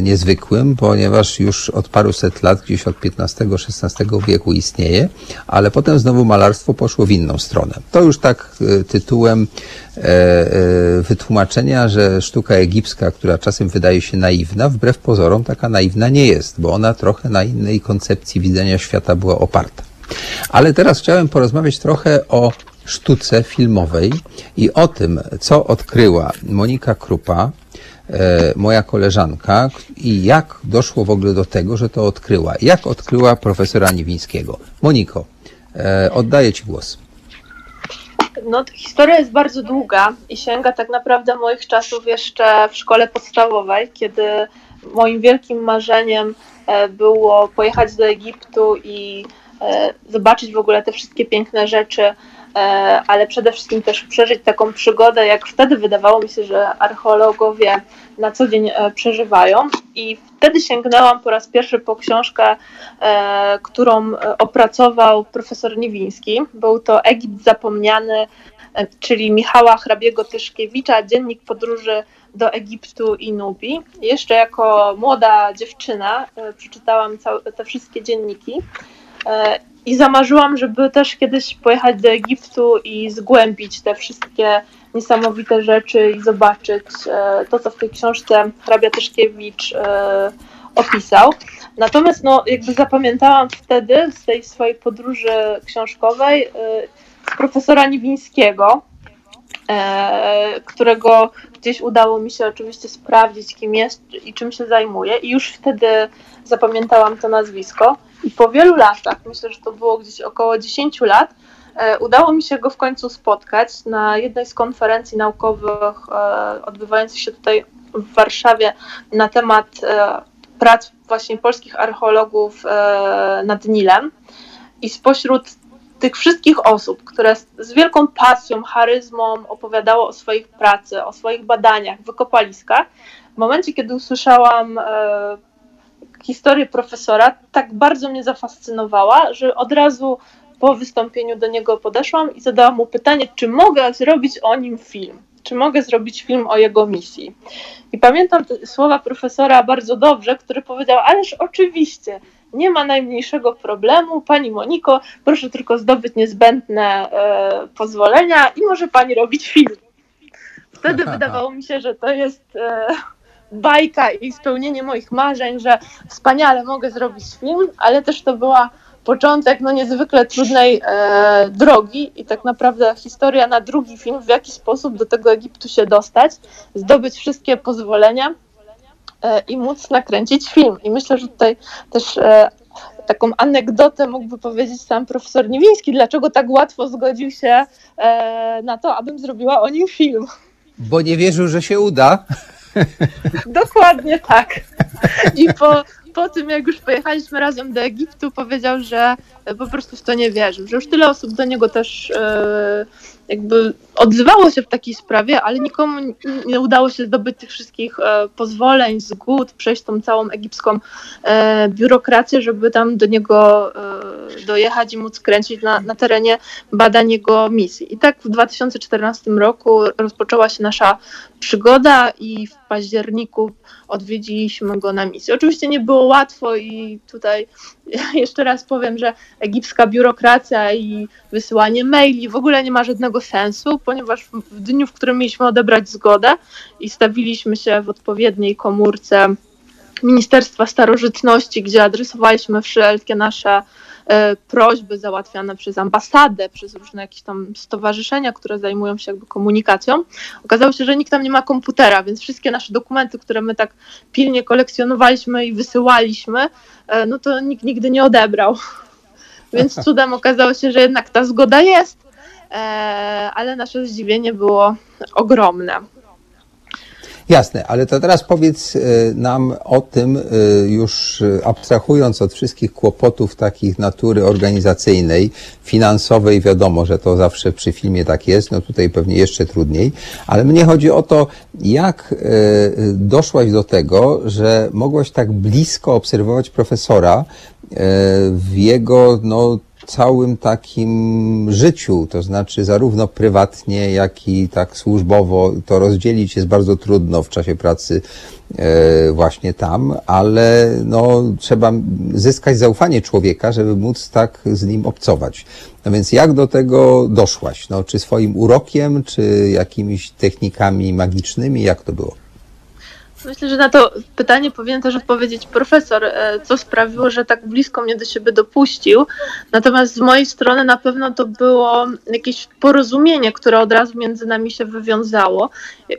niezwykłym, ponieważ już od paruset lat, gdzieś od XV-XVI wieku istnieje, ale potem znowu malarstwo poszło w inną stronę. To już tak e, tytułem e, e, wytłumaczenia, że sztuka egipska, która czasem wydaje się naiwna, wbrew pozorom taka naiwna nie jest, bo ona trochę na innej koncepcji widzenia świata była oparta. Ale teraz chciałem porozmawiać trochę o sztuce filmowej i o tym, co odkryła Monika Krupa, e, moja koleżanka, i jak doszło w ogóle do tego, że to odkryła. Jak odkryła profesora Niwińskiego. Moniko, E, oddaję Ci głos. No, historia jest bardzo długa i sięga tak naprawdę moich czasów jeszcze w szkole podstawowej, kiedy moim wielkim marzeniem e, było pojechać do Egiptu i zobaczyć w ogóle te wszystkie piękne rzeczy, ale przede wszystkim też przeżyć taką przygodę, jak wtedy wydawało mi się, że archeologowie na co dzień przeżywają. I wtedy sięgnęłam po raz pierwszy po książkę, którą opracował profesor Niwiński. Był to Egipt Zapomniany, czyli Michała Hrabiego Tyszkiewicza, Dziennik podróży do Egiptu i Nubii. Jeszcze jako młoda dziewczyna e, przeczytałam te wszystkie dzienniki e, i zamarzyłam, żeby też kiedyś pojechać do Egiptu i zgłębić te wszystkie niesamowite rzeczy i zobaczyć e, to, co w tej książce hrabia Tyszkiewicz opisał. Natomiast no, jakby zapamiętałam wtedy z tej swojej podróży książkowej profesora Niwińskiego, którego gdzieś udało mi się oczywiście sprawdzić, kim jest i czym się zajmuje, i już wtedy zapamiętałam to nazwisko. I po wielu latach, myślę, że to było gdzieś około 10 lat, e, udało mi się go w końcu spotkać na jednej z konferencji naukowych e, odbywających się tutaj w Warszawie na temat e, prac właśnie polskich archeologów nad Nilem. I spośród tych wszystkich osób, które z wielką pasją, charyzmą opowiadało o swoich pracy, o swoich badaniach, wykopaliskach, w momencie, kiedy usłyszałam historię profesora, tak bardzo mnie zafascynowała, że od razu po wystąpieniu do niego podeszłam i zadałam mu pytanie, czy mogę zrobić o nim film czy mogę zrobić film o jego misji. I pamiętam słowa profesora bardzo dobrze, który powiedział: Ależ oczywiście, nie ma najmniejszego problemu. Pani Moniko, proszę tylko zdobyć niezbędne e, pozwolenia i może pani robić film. Wtedy <laughs> wydawało mi się, że to jest e, bajka i spełnienie moich marzeń, że wspaniale mogę zrobić film, ale też to była początek no, niezwykle trudnej e, drogi i tak naprawdę historia na drugi film, w jaki sposób do tego Egiptu się dostać, zdobyć wszystkie pozwolenia e, i móc nakręcić film. I myślę, że tutaj też e, taką anegdotę mógłby powiedzieć sam profesor Niewiński, dlaczego tak łatwo zgodził się e, na to, abym zrobiła o nim film. Bo nie wierzył, że się uda. <laughs> Dokładnie tak. I po, po tym, jak już pojechaliśmy razem do Egiptu, powiedział, że po prostu w to nie wierzył, że już tyle osób do niego też e, jakby odzywało się w takiej sprawie, ale nikomu nie udało się zdobyć tych wszystkich e, pozwoleń, zgód, przejść tą całą egipską e, biurokrację, żeby tam do niego dojechać i móc kręcić na, na terenie badań jego misji. I tak w 2014 roku rozpoczęła się nasza przygoda i w październiku odwiedziliśmy go na misji. Oczywiście nie było łatwo i tutaj <laughs> jeszcze raz powiem, że egipska biurokracja i wysyłanie maili w ogóle nie ma żadnego sensu, ponieważ w dniu, w którym mieliśmy odebrać zgodę i stawiliśmy się w odpowiedniej komórce Ministerstwa Starożytności, gdzie adresowaliśmy wszelkie nasze prośby załatwiane przez ambasadę, przez różne jakieś tam stowarzyszenia, które zajmują się jakby komunikacją. Okazało się, że nikt tam nie ma komputera, więc wszystkie nasze dokumenty, które my tak pilnie kolekcjonowaliśmy i wysyłaliśmy, e, no to nikt nigdy nie odebrał. <laughs> Więc cudem okazało się, że jednak ta zgoda jest, e, ale nasze zdziwienie było ogromne. Jasne, ale to teraz powiedz e, nam o tym, e, już e, abstrahując od wszystkich kłopotów takich natury organizacyjnej, finansowej, wiadomo, że to zawsze przy filmie tak jest, no tutaj pewnie jeszcze trudniej, ale mnie chodzi o to, jak doszłaś do tego, że mogłaś tak blisko obserwować profesora w jego, no, całym takim życiu, to znaczy zarówno prywatnie, jak i tak służbowo, to rozdzielić jest bardzo trudno w czasie pracy e, właśnie tam, ale no, trzeba zyskać zaufanie człowieka, żeby móc tak z nim obcować. No więc jak do tego doszłaś? No, czy swoim urokiem, czy jakimiś technikami magicznymi? Jak to było? Myślę, że na to pytanie powinien też odpowiedzieć profesor, e, co sprawiło, że tak blisko mnie do siebie dopuścił. Natomiast z mojej strony na pewno to było jakieś porozumienie, które od razu między nami się wywiązało.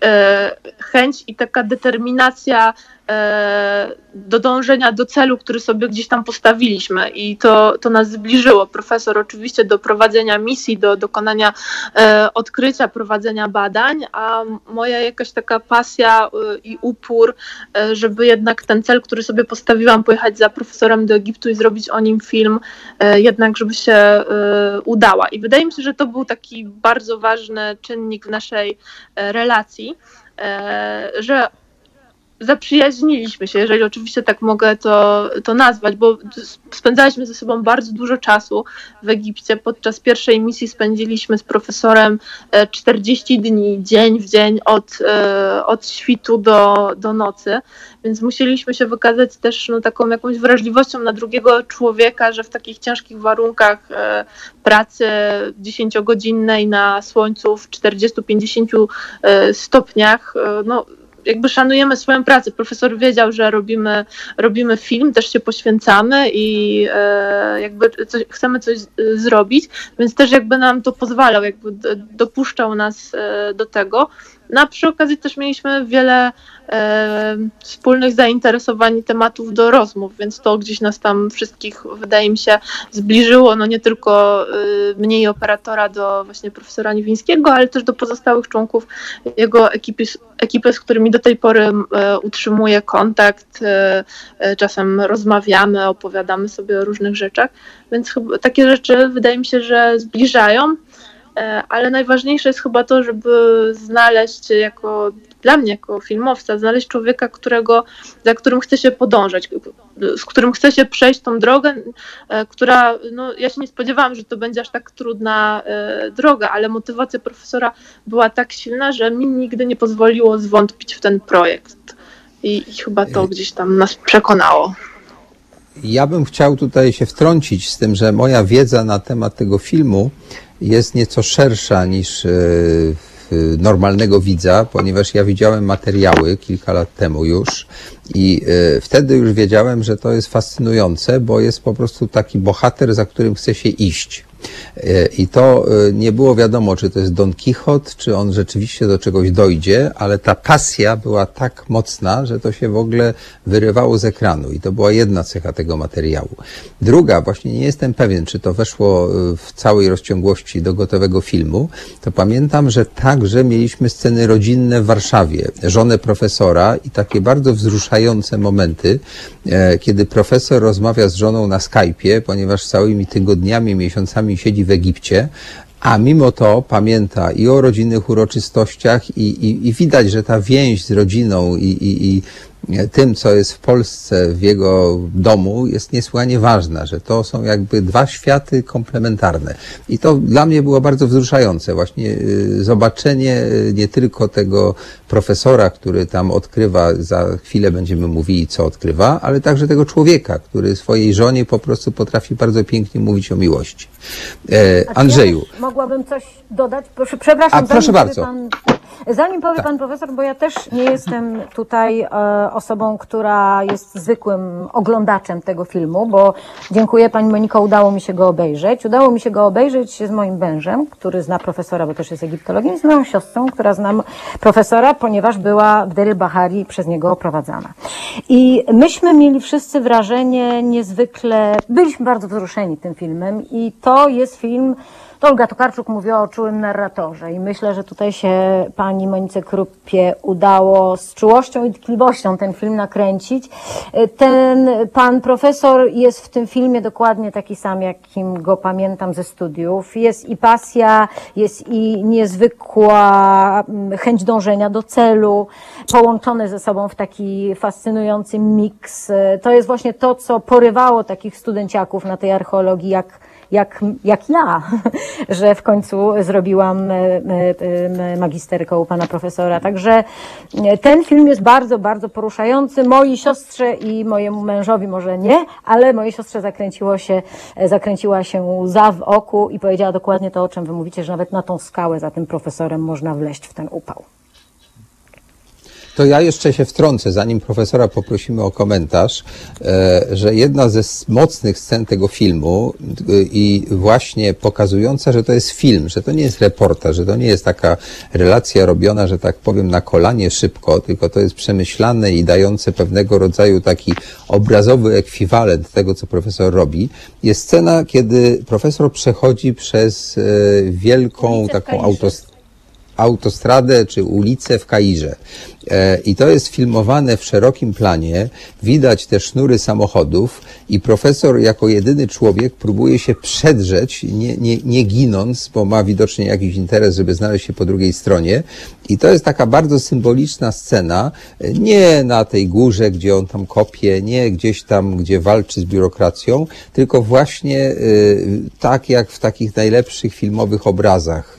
E, chęć i taka determinacja do do dążenia do celu, który sobie gdzieś tam postawiliśmy i to, to nas zbliżyło. Profesor oczywiście do prowadzenia misji, do dokonania e, odkrycia, prowadzenia badań, a moja jakaś taka pasja e, i upór, e, żeby jednak ten cel, który sobie postawiłam, pojechać za profesorem do Egiptu i zrobić o nim film, e, jednak żeby się e, udała. I wydaje mi się, że to był taki bardzo ważny czynnik w naszej e, relacji, e, że zaprzyjaźniliśmy się, jeżeli oczywiście tak mogę to, to nazwać, bo spędzaliśmy ze sobą bardzo dużo czasu w Egipcie. Podczas pierwszej misji spędziliśmy z profesorem 40 dni, dzień w dzień, od, od świtu do, do nocy, więc musieliśmy się wykazać też no, taką jakąś wrażliwością na drugiego człowieka, że w takich ciężkich warunkach pracy 10-godzinnej na słońcu w 40-50 stopniach, no jakby szanujemy swoją pracę. Profesor wiedział, że robimy, robimy film, też się poświęcamy i e, jakby coś, chcemy coś zrobić, więc też jakby nam to pozwalał, jakby dopuszczał nas e, do tego. No a przy okazji też mieliśmy wiele e, wspólnych zainteresowań tematów do rozmów, więc to gdzieś nas tam wszystkich, wydaje mi się, zbliżyło, no nie tylko e, mnie operatora do właśnie profesora Niewińskiego, ale też do pozostałych członków jego ekipy, ekipy z którymi do tej pory e, utrzymuję kontakt, e, e, czasem rozmawiamy, opowiadamy sobie o różnych rzeczach, więc chyba takie rzeczy wydaje mi się, że zbliżają ale najważniejsze jest chyba to, żeby znaleźć jako dla mnie jako filmowca, znaleźć człowieka, którego, za którym chce się podążać, z którym chce się przejść tą drogę, która, no ja się nie spodziewałam, że to będzie aż tak trudna droga, ale motywacja profesora była tak silna, że mi nigdy nie pozwoliło zwątpić w ten projekt. I, i chyba to gdzieś tam nas przekonało. Ja bym chciał tutaj się wtrącić z tym, że moja wiedza na temat tego filmu jest nieco szersza niż normalnego widza, ponieważ ja widziałem materiały kilka lat temu już i wtedy już wiedziałem, że to jest fascynujące, bo jest po prostu taki bohater, za którym chce się iść. I to nie było wiadomo, czy to jest Don Quixote, czy on rzeczywiście do czegoś dojdzie, ale ta pasja była tak mocna, że to się w ogóle wyrywało z ekranu. I to była jedna cecha tego materiału. Druga, właśnie nie jestem pewien, czy to weszło w całej rozciągłości do gotowego filmu, to pamiętam, że także mieliśmy sceny rodzinne w Warszawie, żonę profesora i takie bardzo wzruszające momenty, kiedy profesor rozmawia z żoną na Skype'ie, ponieważ całymi tygodniami, miesiącami siedzi w Egipcie, a mimo to pamięta i o rodzinnych uroczystościach i, i, i widać, że ta więź z rodziną i, i, i tym, co jest w Polsce, w jego domu, jest niesłychanie ważna, że to są jakby dwa światy komplementarne. I to dla mnie było bardzo wzruszające, właśnie zobaczenie nie tylko tego profesora, który tam odkrywa, za chwilę będziemy mówili, co odkrywa, ale także tego człowieka, który swojej żonie po prostu potrafi bardzo pięknie mówić o miłości. E, Andrzeju. Ja mogłabym coś dodać? Proszę, przepraszam. A proszę bardzo. Pan... Zanim powie pan profesor, bo ja też nie jestem tutaj e, osobą, która jest zwykłym oglądaczem tego filmu, bo dziękuję pani Moniko, udało mi się go obejrzeć. Udało mi się go obejrzeć z moim mężem, który zna profesora, bo też jest egiptologiem, i z moją siostrą, która zna profesora, ponieważ była w Dery Bahari przez niego oprowadzana. I myśmy mieli wszyscy wrażenie niezwykle, byliśmy bardzo wzruszeni tym filmem i to jest film, Olga Tokarczuk mówiła o czułym narratorze i myślę, że tutaj się pani Monice Krupie udało z czułością i tkliwością ten film nakręcić. Ten pan profesor jest w tym filmie dokładnie taki sam, jakim go pamiętam ze studiów. Jest i pasja, jest i niezwykła chęć dążenia do celu, połączone ze sobą w taki fascynujący miks. To jest właśnie to, co porywało takich studenciaków na tej archeologii, jak jak, jak ja, <laughs> że w końcu zrobiłam magisterkę u pana profesora. Także ten film jest bardzo, bardzo poruszający. Mojej siostrze i mojemu mężowi może nie, ale mojej siostrze zakręciło się, zakręciła się łza w oku i powiedziała dokładnie to, o czym wy mówicie, że nawet na tą skałę za tym profesorem można wleść w ten upał. To ja jeszcze się wtrącę, zanim profesora poprosimy o komentarz, e, że jedna ze mocnych scen tego filmu e, i właśnie pokazująca, że to jest film, że to nie jest reportaż, że to nie jest taka relacja robiona, że tak powiem, na kolanie szybko, tylko to jest przemyślane i dające pewnego rodzaju taki obrazowy ekwiwalent tego, co profesor robi, jest scena, kiedy profesor przechodzi przez e, wielką taką autostradę autostradę czy ulicę w Kairze. E, I to jest filmowane w szerokim planie, widać te sznury samochodów i profesor jako jedyny człowiek próbuje się przedrzeć, nie, nie, nie ginąc, bo ma widocznie jakiś interes, żeby znaleźć się po drugiej stronie. I to jest taka bardzo symboliczna scena, e, nie na tej górze, gdzie on tam kopie, nie gdzieś tam, gdzie walczy z biurokracją, tylko właśnie y, tak jak w takich najlepszych filmowych obrazach.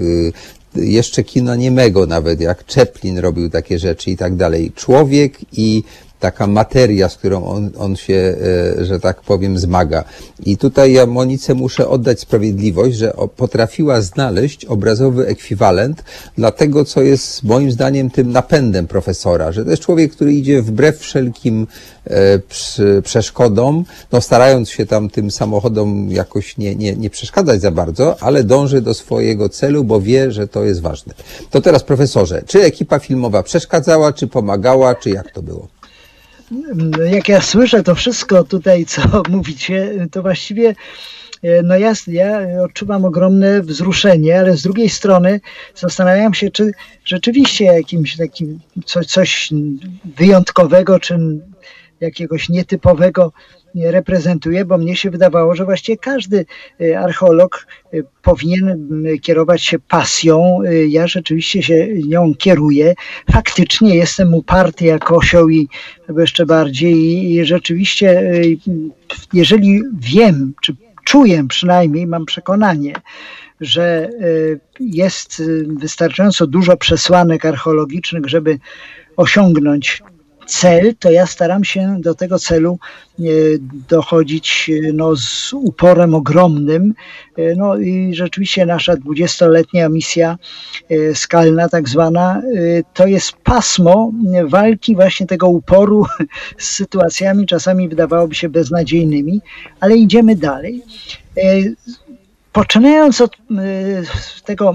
Jeszcze kina niemego nawet, jak Chaplin robił takie rzeczy i tak dalej. Człowiek i taka materia, z którą on, on się, e, że tak powiem, zmaga. I tutaj ja Monice muszę oddać sprawiedliwość, że potrafiła znaleźć obrazowy ekwiwalent dla tego, co jest moim zdaniem tym napędem profesora, że to jest człowiek, który idzie wbrew wszelkim e, przeszkodom, no starając się tam tym samochodom jakoś nie, nie, nie przeszkadzać za bardzo, ale dąży do swojego celu, bo wie, że to jest ważne. To teraz profesorze, czy ekipa filmowa przeszkadzała, czy pomagała, czy jak to było? Jak ja słyszę to wszystko tutaj, co <laughs> mówicie, to właściwie e, no jasne, ja odczuwam ogromne wzruszenie, ale z drugiej strony zastanawiam się, czy rzeczywiście jakimś takim coś, coś wyjątkowego, czy jakiegoś nietypowego reprezentuje, bo mnie się wydawało, że właściwie każdy e, archeolog e, powinien kierować się pasją. Ja rzeczywiście się nią kieruję. Faktycznie jestem uparty jak osioł i jeszcze bardziej i rzeczywiście jeżeli wiem, czy czuję przynajmniej, mam przekonanie, że jest wystarczająco dużo przesłanek archeologicznych, żeby osiągnąć cel, to ja staram się do tego celu e, dochodzić e, no, z uporem ogromnym. E, no i rzeczywiście nasza dwudziestoletnia misja skalna, tak zwana, to jest pasmo walki właśnie tego uporu z sytuacjami czasami wydawałoby się beznadziejnymi, ale idziemy dalej. Poczynając od tego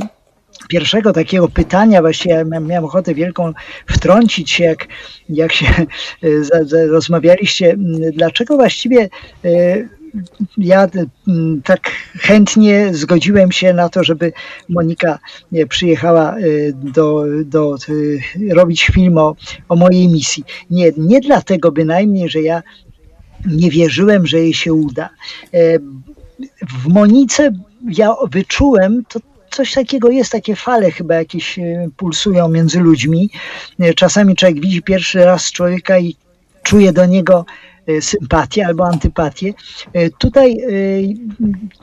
pierwszego takiego pytania, właściwie ja miałem ochotę wielką wtrącić się, jak, jak się e, rozmawialiście, dlaczego właściwie e, ja tak chętnie zgodziłem się na to, żeby Monika przyjechała e, do, do robić film o, o mojej misji. Nie, nie dlatego bynajmniej, że ja nie wierzyłem, że jej się uda. W Monice ja wyczułem to coś takiego jest, takie fale chyba jakieś e, pulsują między ludźmi. E, czasami człowiek widzi pierwszy raz człowieka i czuje do niego e, sympatię albo antypatię. Tutaj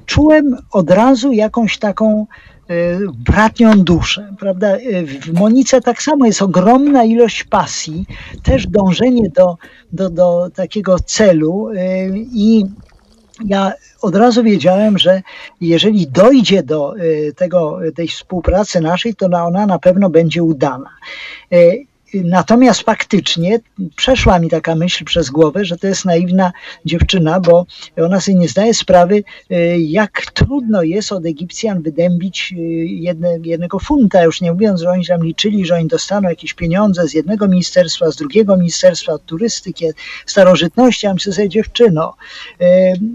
czułem od razu jakąś taką bratnią duszę, prawda? W Monice tak samo jest ogromna ilość pasji, też dążenie do, do, do takiego celu i ja od razu wiedziałem, że jeżeli dojdzie do y, tego, tej współpracy naszej, to ona na pewno będzie udana. Natomiast faktycznie przeszła mi taka myśl przez głowę, że to jest naiwna dziewczyna, bo ona sobie nie zdaje sprawy, y, jak trudno jest od Egipcjan wydębić y, jedne, jednego funta, już nie mówiąc, że oni tam liczyli, że oni dostaną jakieś pieniądze z jednego ministerstwa, z drugiego ministerstwa, od turystyki, starożytności. Ja myślę sobie, dziewczyno, y,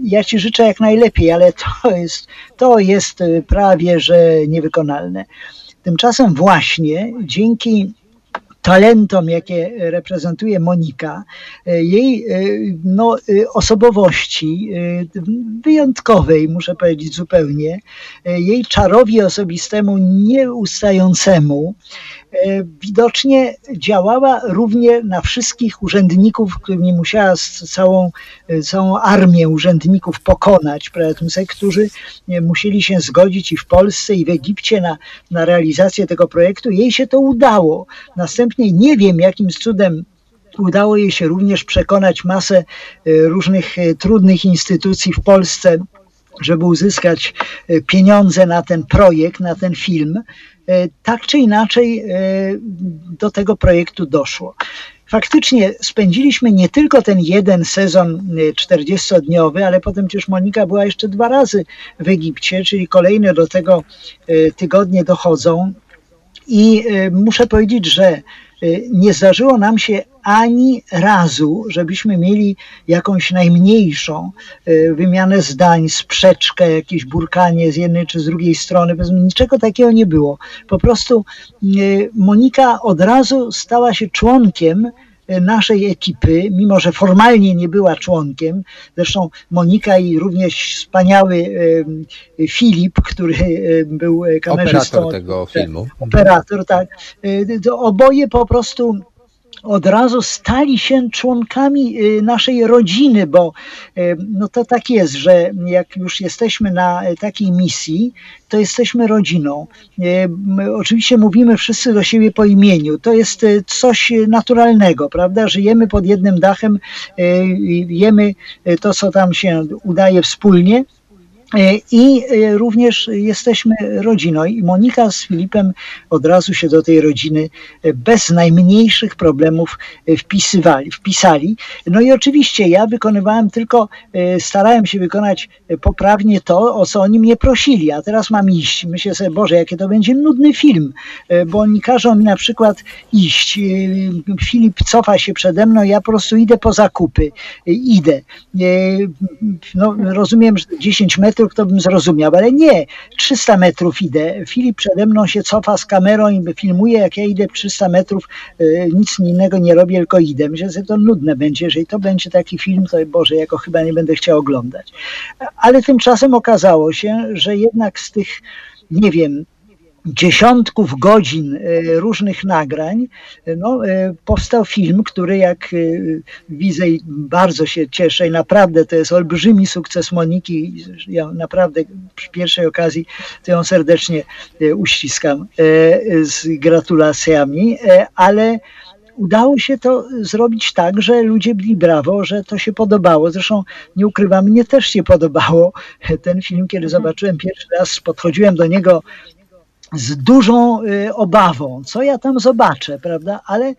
ja ci życzę jak najlepiej, ale to jest, to jest prawie, że niewykonalne. Tymczasem właśnie dzięki talentom, jakie reprezentuje Monika, e, jej e, no, e, osobowości wyjątkowej, muszę powiedzieć zupełnie, jej czarowi osobistemu nieustającemu, widocznie działała równie na wszystkich urzędników, którymi musiała całą, całą armię urzędników pokonać, którzy musieli się zgodzić i w Polsce, i w Egipcie na, na realizację tego projektu. Jej się to udało. Następnie nie wiem, jakim cudem udało jej się również przekonać masę e, różnych e, trudnych instytucji w Polsce, żeby uzyskać e, pieniądze na ten projekt, na ten film. Tak czy inaczej do tego projektu doszło. Faktycznie spędziliśmy nie tylko ten jeden sezon 40-dniowy, ale potem przecież Monika była jeszcze dwa razy w Egipcie, czyli kolejne do tego tygodnie dochodzą. I muszę powiedzieć, że nie zdarzyło nam się ani razu, żebyśmy mieli jakąś najmniejszą wymianę zdań, sprzeczkę, jakieś burkanie z jednej czy z drugiej strony. Niczego takiego nie było. Po prostu Monika od razu stała się członkiem naszej ekipy, mimo że formalnie nie była członkiem. Zresztą Monika i również wspaniały Filip, który był kamerzystą. Operator tego filmu. Operator, tak. Oboje po prostu od razu stali się członkami naszej rodziny, bo no to tak jest, że jak już jesteśmy na takiej misji, to jesteśmy rodziną. My oczywiście mówimy wszyscy do siebie po imieniu. To jest coś naturalnego, prawda? Żyjemy pod jednym dachem, jemy to, co tam się udaje wspólnie. I również jesteśmy rodziną. I Monika z Filipem od razu się do tej rodziny bez najmniejszych problemów wpisywali, wpisali. No i oczywiście ja wykonywałem tylko, starałem się wykonać poprawnie to, o co oni mnie prosili, a teraz mam iść. Myślę sobie, Boże, jakie to będzie nudny film, bo oni każą mi na przykład iść. Filip cofa się przede mną, ja po prostu idę po zakupy. Idę. No, rozumiem, że 10 metrów to bym zrozumiał, ale nie, 300 metrów idę. Filip przede mną się cofa z kamerą i filmuje, jak ja idę 300 metrów, nic innego nie robię, tylko idę. Myślę, że to nudne będzie, jeżeli to będzie taki film, to Boże, jako chyba nie będę chciał oglądać. Ale tymczasem okazało się, że jednak z tych, nie wiem, dziesiątków godzin różnych nagrań, no, powstał film, który jak widzę i bardzo się cieszę i naprawdę to jest olbrzymi sukces Moniki. Ja naprawdę przy pierwszej okazji to ją serdecznie uściskam z gratulacjami, ale udało się to zrobić tak, że ludzie byli brawo, że to się podobało. Zresztą nie ukrywam, mnie też się podobało ten film, kiedy zobaczyłem pierwszy raz, podchodziłem do niego z dużą obawą, co ja tam zobaczę, prawda? Ale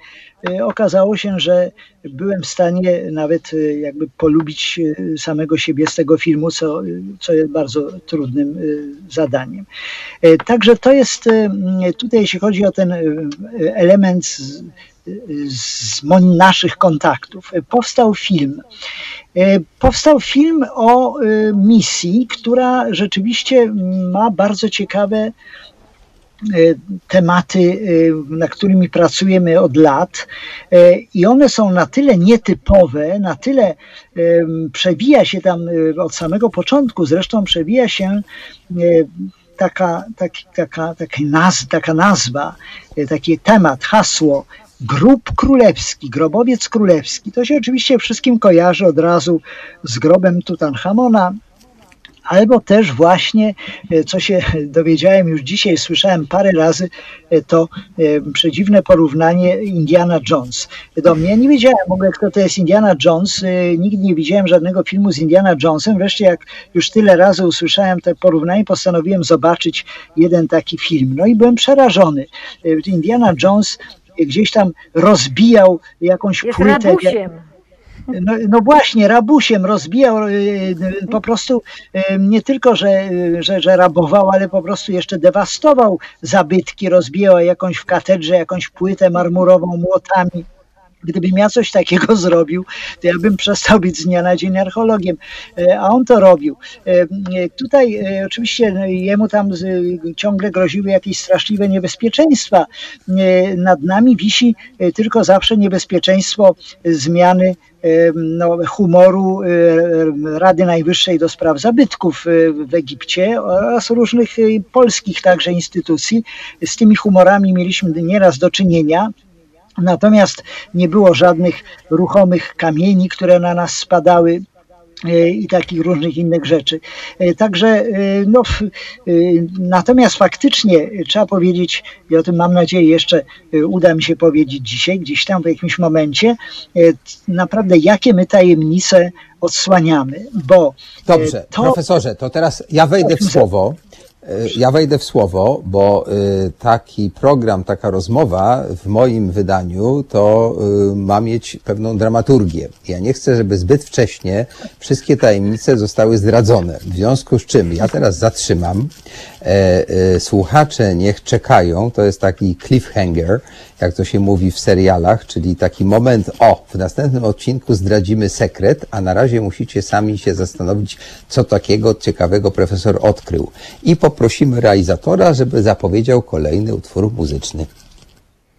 okazało się, że byłem w stanie nawet jakby polubić samego siebie z tego filmu, co, co jest bardzo trudnym zadaniem. Także to jest tutaj, jeśli chodzi o ten element z, z naszych kontaktów. Powstał film. Powstał film o misji, która rzeczywiście ma bardzo ciekawe tematy, na którymi pracujemy od lat i one są na tyle nietypowe, na tyle przewija się tam od samego początku, zresztą przewija się taka, taki, taka, taki naz, taka nazwa, taki temat, hasło Grób Królewski, Grobowiec Królewski. To się oczywiście wszystkim kojarzy od razu z grobem Tutanchamona, albo też właśnie, co się <laughs> dowiedziałem już dzisiaj, słyszałem parę razy, to przedziwne porównanie Indiana Jones. Do mnie nie wiedziałem w ogóle, kto to jest Indiana Jones, nigdy nie widziałem żadnego filmu z Indiana Jonesem, wreszcie jak już tyle razy usłyszałem te porównanie, postanowiłem zobaczyć jeden taki film. No i byłem przerażony. Indiana Jones gdzieś tam rozbijał jakąś Jest płytę. rabusiem. No, no właśnie, rabusiem rozbijał po prostu nie tylko, że, że, że rabował, ale po prostu jeszcze dewastował zabytki, rozbijał jakąś w katedrze, jakąś płytę marmurową młotami. Gdybym ja coś takiego <laughs> zrobił, to ja bym przestał być z dnia na dzień archeologiem, a on to robił. Tutaj oczywiście jemu tam ciągle groziły jakieś straszliwe niebezpieczeństwa. Nad nami wisi tylko zawsze niebezpieczeństwo zmiany no, humoru Rady Najwyższej do Spraw Zabytków w Egipcie oraz różnych polskich także instytucji. Z tymi humorami mieliśmy nieraz do czynienia. Natomiast nie było żadnych ruchomych kamieni, które na nas spadały i takich różnych innych rzeczy. Także no, natomiast faktycznie trzeba powiedzieć, i o tym mam nadzieję jeszcze uda mi się powiedzieć dzisiaj, gdzieś tam w jakimś momencie, naprawdę jakie my tajemnice odsłaniamy, bo Dobrze, to... profesorze, to teraz ja wejdę w słowo. Ja wejdę w słowo, bo y, taki program, taka rozmowa w moim wydaniu to y, ma mieć pewną dramaturgię. Ja nie chcę, żeby zbyt wcześnie wszystkie tajemnice zostały zdradzone. W związku z czym ja teraz zatrzymam. E, e, słuchacze niech czekają. To jest taki cliffhanger, jak to się mówi w serialach, czyli taki moment, o, w następnym odcinku zdradzimy sekret, a na razie musicie sami się zastanowić, co takiego ciekawego profesor odkrył. I poprosimy realizatora, żeby zapowiedział kolejny utwór muzyczny.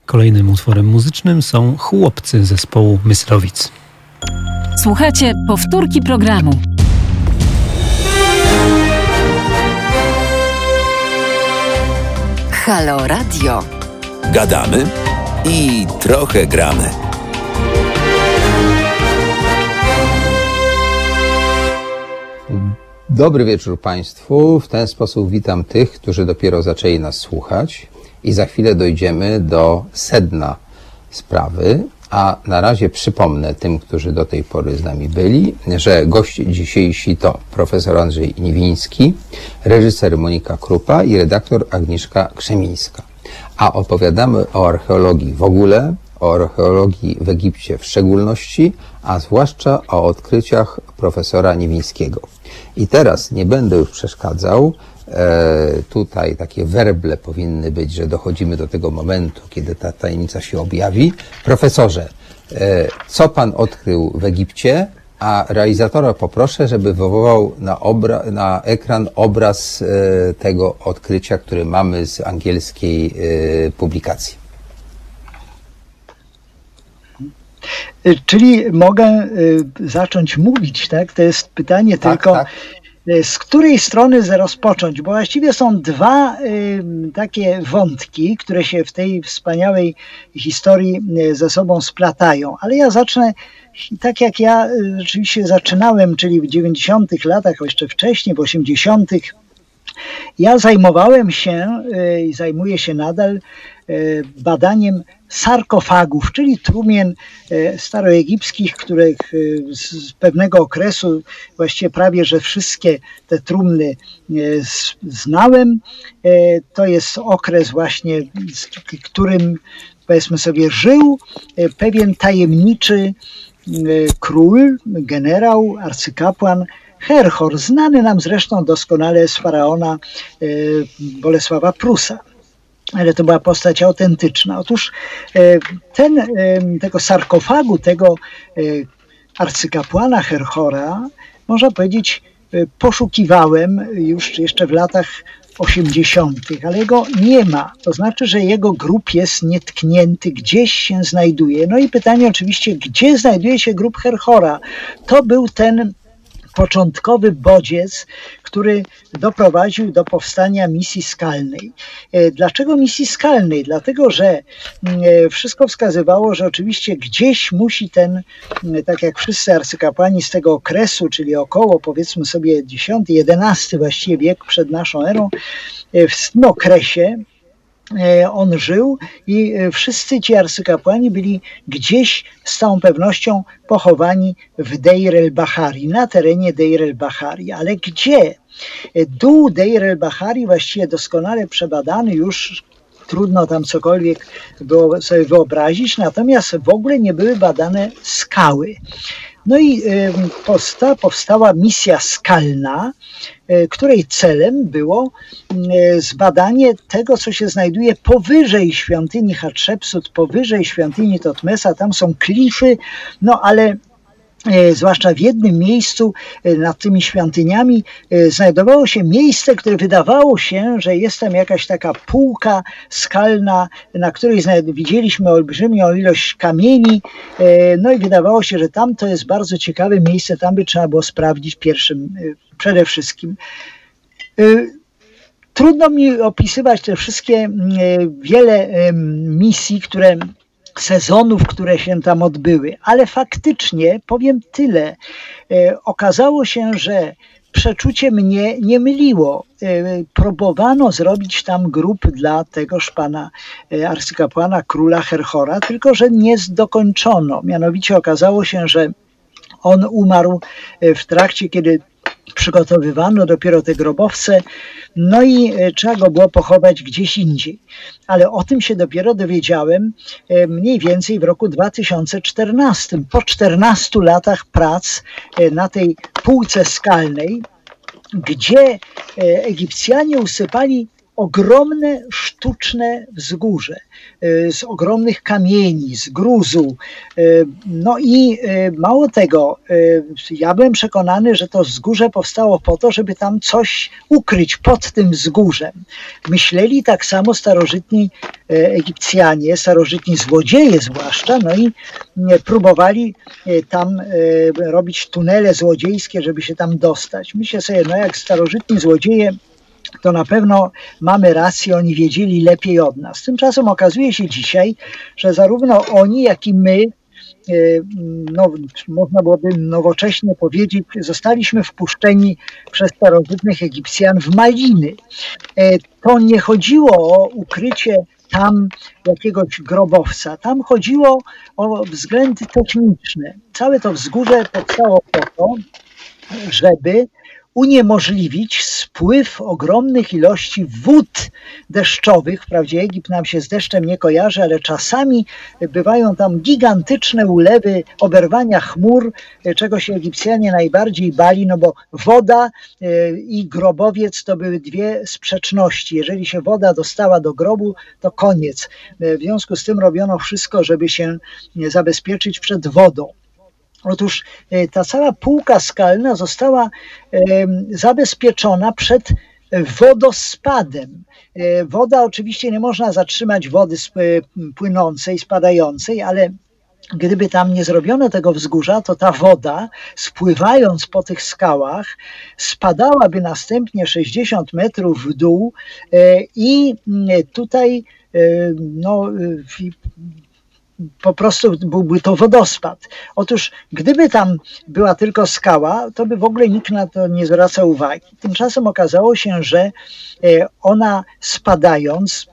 Kolejnym utworem muzycznym są chłopcy zespołu Myslowic. Słuchajcie powtórki programu. Halo Radio. Gadamy i trochę gramy. Dobry wieczór Państwu. W ten sposób witam tych, którzy dopiero zaczęli nas słuchać i za chwilę dojdziemy do sedna sprawy. A na razie przypomnę tym, którzy do tej pory z nami byli, że goście dzisiejsi to profesor Andrzej Niwiński, reżyser Monika Krupa i redaktor Agnieszka Krzemińska. A opowiadamy o archeologii w ogóle, o archeologii w Egipcie w szczególności, a zwłaszcza o odkryciach profesora Niwińskiego. I teraz nie będę już przeszkadzał. E, tutaj takie werble powinny być, że dochodzimy do tego momentu, kiedy ta tajemnica się objawi. Profesorze, e, co pan odkrył w Egipcie? A realizatora poproszę, żeby wywołał na, obra- na ekran obraz e, tego odkrycia, który mamy z angielskiej e, publikacji. Czyli mogę y, zacząć mówić, tak? To jest pytanie Tak, tylko, tak. y, z której strony rozpocząć, bo właściwie są dwa y, takie wątki, które się w tej wspaniałej historii ze sobą splatają, ale ja zacznę tak jak ja y, rzeczywiście zaczynałem, czyli w 90 latach, jeszcze wcześniej, w 80 ja zajmowałem się y, i zajmuję się nadal y, badaniem sarkofagów, czyli trumien staroegipskich, których z pewnego okresu właściwie prawie, że wszystkie te trumny znałem. To jest okres właśnie, z którym powiedzmy sobie żył pewien tajemniczy król, generał, arcykapłan Herhor, znany nam zresztą doskonale z faraona y, Bolesława Prusa. Ale to była postać autentyczna. Otóż y, ten, y, tego sarkofagu, tego y, arcykapłana Herhora, można powiedzieć, y, poszukiwałem już jeszcze w latach 80., ale jego nie ma. To znaczy, że jego grób jest nietknięty, gdzieś się znajduje. No i pytanie oczywiście, gdzie znajduje się grób Herhora? To był ten początkowy bodziec, który doprowadził do powstania misji skalnej. E, Dlaczego misji skalnej? Dlatego, że mm, e, wszystko wskazywało, że oczywiście gdzieś musi ten, mm, tak jak wszyscy arcykapłani z tego okresu, czyli około powiedzmy sobie X-XI właściwie wiek przed naszą erą, e, w tym okresie on żył i e, wszyscy ci arcykapłani byli gdzieś z całą pewnością pochowani w Deir el-Bahari, na terenie Deir el-Bahari. Ale gdzie? E, Dół Deir el-Bahari właściwie doskonale przebadany już trudno tam cokolwiek było sobie wyobrazić, natomiast w ogóle nie były badane skały. No i powsta, powstała misja skalna, e, której celem było e, zbadanie tego, co się znajduje powyżej świątyni Hatshepsut, powyżej świątyni Totmesa. Tam są klify, no ale e, zwłaszcza w jednym miejscu e, nad tymi świątyniami e, znajdowało się miejsce, które wydawało się, że jest tam jakaś taka półka skalna, na której widzieliśmy olbrzymią ilość kamieni, e, no i wydawało się, że tam to jest bardzo ciekawe miejsce, tam by trzeba było sprawdzić pierwszym, e, przede wszystkim. E, Trudno mi opisywać te wszystkie mm, e, wiele misji, które sezonów, które się tam odbyły, ale faktycznie powiem tyle. E, Okazało się, że przeczucie mnie nie myliło. E, Próbowano zrobić tam grób dla tegoż pana e, arcykapłana króla Herhora, tylko że nie dokończono. Mianowicie okazało się, że on umarł w trakcie, kiedy przygotowywano dopiero te grobowce, no i trzeba go było pochować gdzieś indziej. Ale o tym się dopiero dowiedziałem mniej więcej w roku 2014. Po 14 latach prac na tej półce skalnej, gdzie Egipcjanie usypali ogromne sztuczne wzgórze e, z ogromnych kamieni, z gruzu. E, no i e, mało tego, ja byłem przekonany, że to wzgórze powstało po to, żeby tam coś ukryć pod tym wzgórzem. Myśleli tak samo starożytni Egipcjanie, starożytni złodzieje zwłaszcza, no i próbowali tam robić tunele złodziejskie, żeby się tam dostać. Myślę sobie, no jak starożytni złodzieje to na pewno mamy rację, oni wiedzieli lepiej od nas. Tymczasem okazuje się dzisiaj, że zarówno oni, jak i my, e, no, można byłoby nowocześnie powiedzieć, zostaliśmy wpuszczeni przez starożytnych Egipcjan w maliny. E, to nie chodziło o ukrycie tam jakiegoś grobowca. Tam chodziło o względy techniczne. Całe to wzgórze powstało po to, żeby uniemożliwić spływ ogromnych ilości wód deszczowych. Wprawdzie Egipt nam się z deszczem nie kojarzy, ale czasami bywają tam gigantyczne ulewy, oberwania chmur, czego się Egipcjanie najbardziej bali, no bo woda e, i grobowiec to były dwie sprzeczności. Jeżeli się woda dostała do grobu, to koniec. E, w związku z tym robiono wszystko, żeby się zabezpieczyć przed wodą. Otóż e, ta cała półka skalna została zabezpieczona przed wodospadem. E, woda oczywiście nie można zatrzymać wody płynącej, spadającej, ale gdyby tam nie zrobiono tego wzgórza, to ta woda, spływając po tych skałach, spadałaby następnie 60 metrów w dół e, i tutaj no, po prostu byłby to wodospad. Otóż gdyby tam była tylko skała, to by w ogóle nikt na to nie zwracał uwagi. Tymczasem okazało się, że e, ona spadając,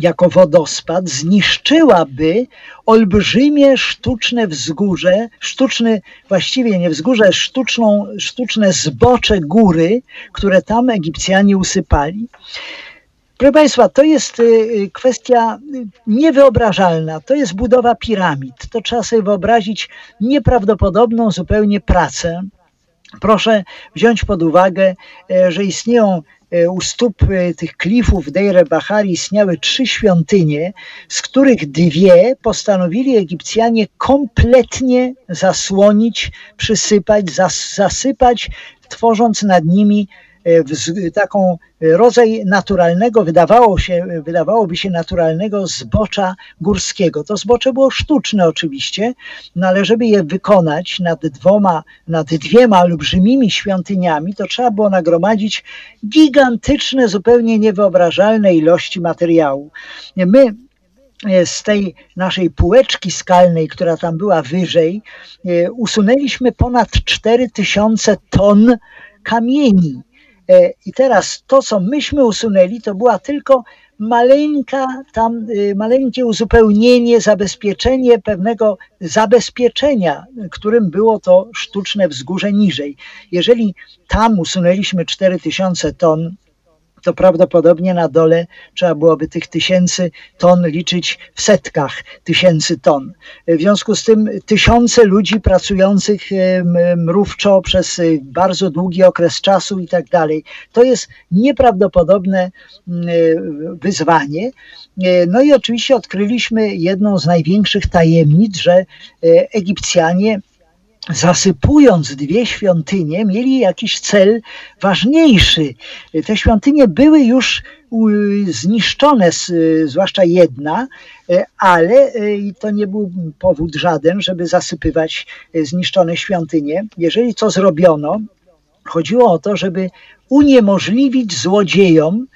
jako wodospad zniszczyłaby olbrzymie sztuczne wzgórze, sztuczne, właściwie nie wzgórze, sztuczną, sztuczne zbocze góry, które tam Egipcjanie usypali. Proszę Państwa, to jest y, y, kwestia niewyobrażalna. To jest budowa piramid. To trzeba sobie wyobrazić nieprawdopodobną zupełnie pracę. Proszę wziąć pod uwagę, e, że istnieją e, u stóp e, tych klifów Deir Bahari istniały trzy świątynie, z których dwie postanowili Egipcjanie kompletnie zasłonić, przysypać, zas, zasypać, tworząc nad nimi taką rodzaj naturalnego, wydawało się, wydawałoby się naturalnego zbocza górskiego. To zbocze było sztuczne oczywiście, no ale żeby je wykonać nad dwoma, nad dwiema olbrzymimi świątyniami, to trzeba było nagromadzić gigantyczne, zupełnie niewyobrażalne ilości materiału. My e, z tej naszej półeczki skalnej, która tam była wyżej, e, usunęliśmy ponad 4000 ton kamieni. E, I teraz to, co myśmy usunęli, to była tylko maleńka, tam y, maleńkie uzupełnienie, zabezpieczenie pewnego zabezpieczenia, którym było to sztuczne wzgórze niżej. Jeżeli tam usunęliśmy 4000 ton to prawdopodobnie na dole trzeba byłoby tych tysięcy ton liczyć w setkach tysięcy ton. W związku z tym tysiące ludzi pracujących mrówczo przez bardzo długi okres czasu i tak dalej. To jest nieprawdopodobne wyzwanie. No i oczywiście odkryliśmy jedną z największych tajemnic, że e, Egipcjanie zasypując dwie świątynie, mieli jakiś cel ważniejszy. Te świątynie były już zniszczone, zwłaszcza jedna, ale to nie był powód żaden, żeby zasypywać zniszczone świątynie. Jeżeli co zrobiono, chodziło o to, żeby uniemożliwić złodziejom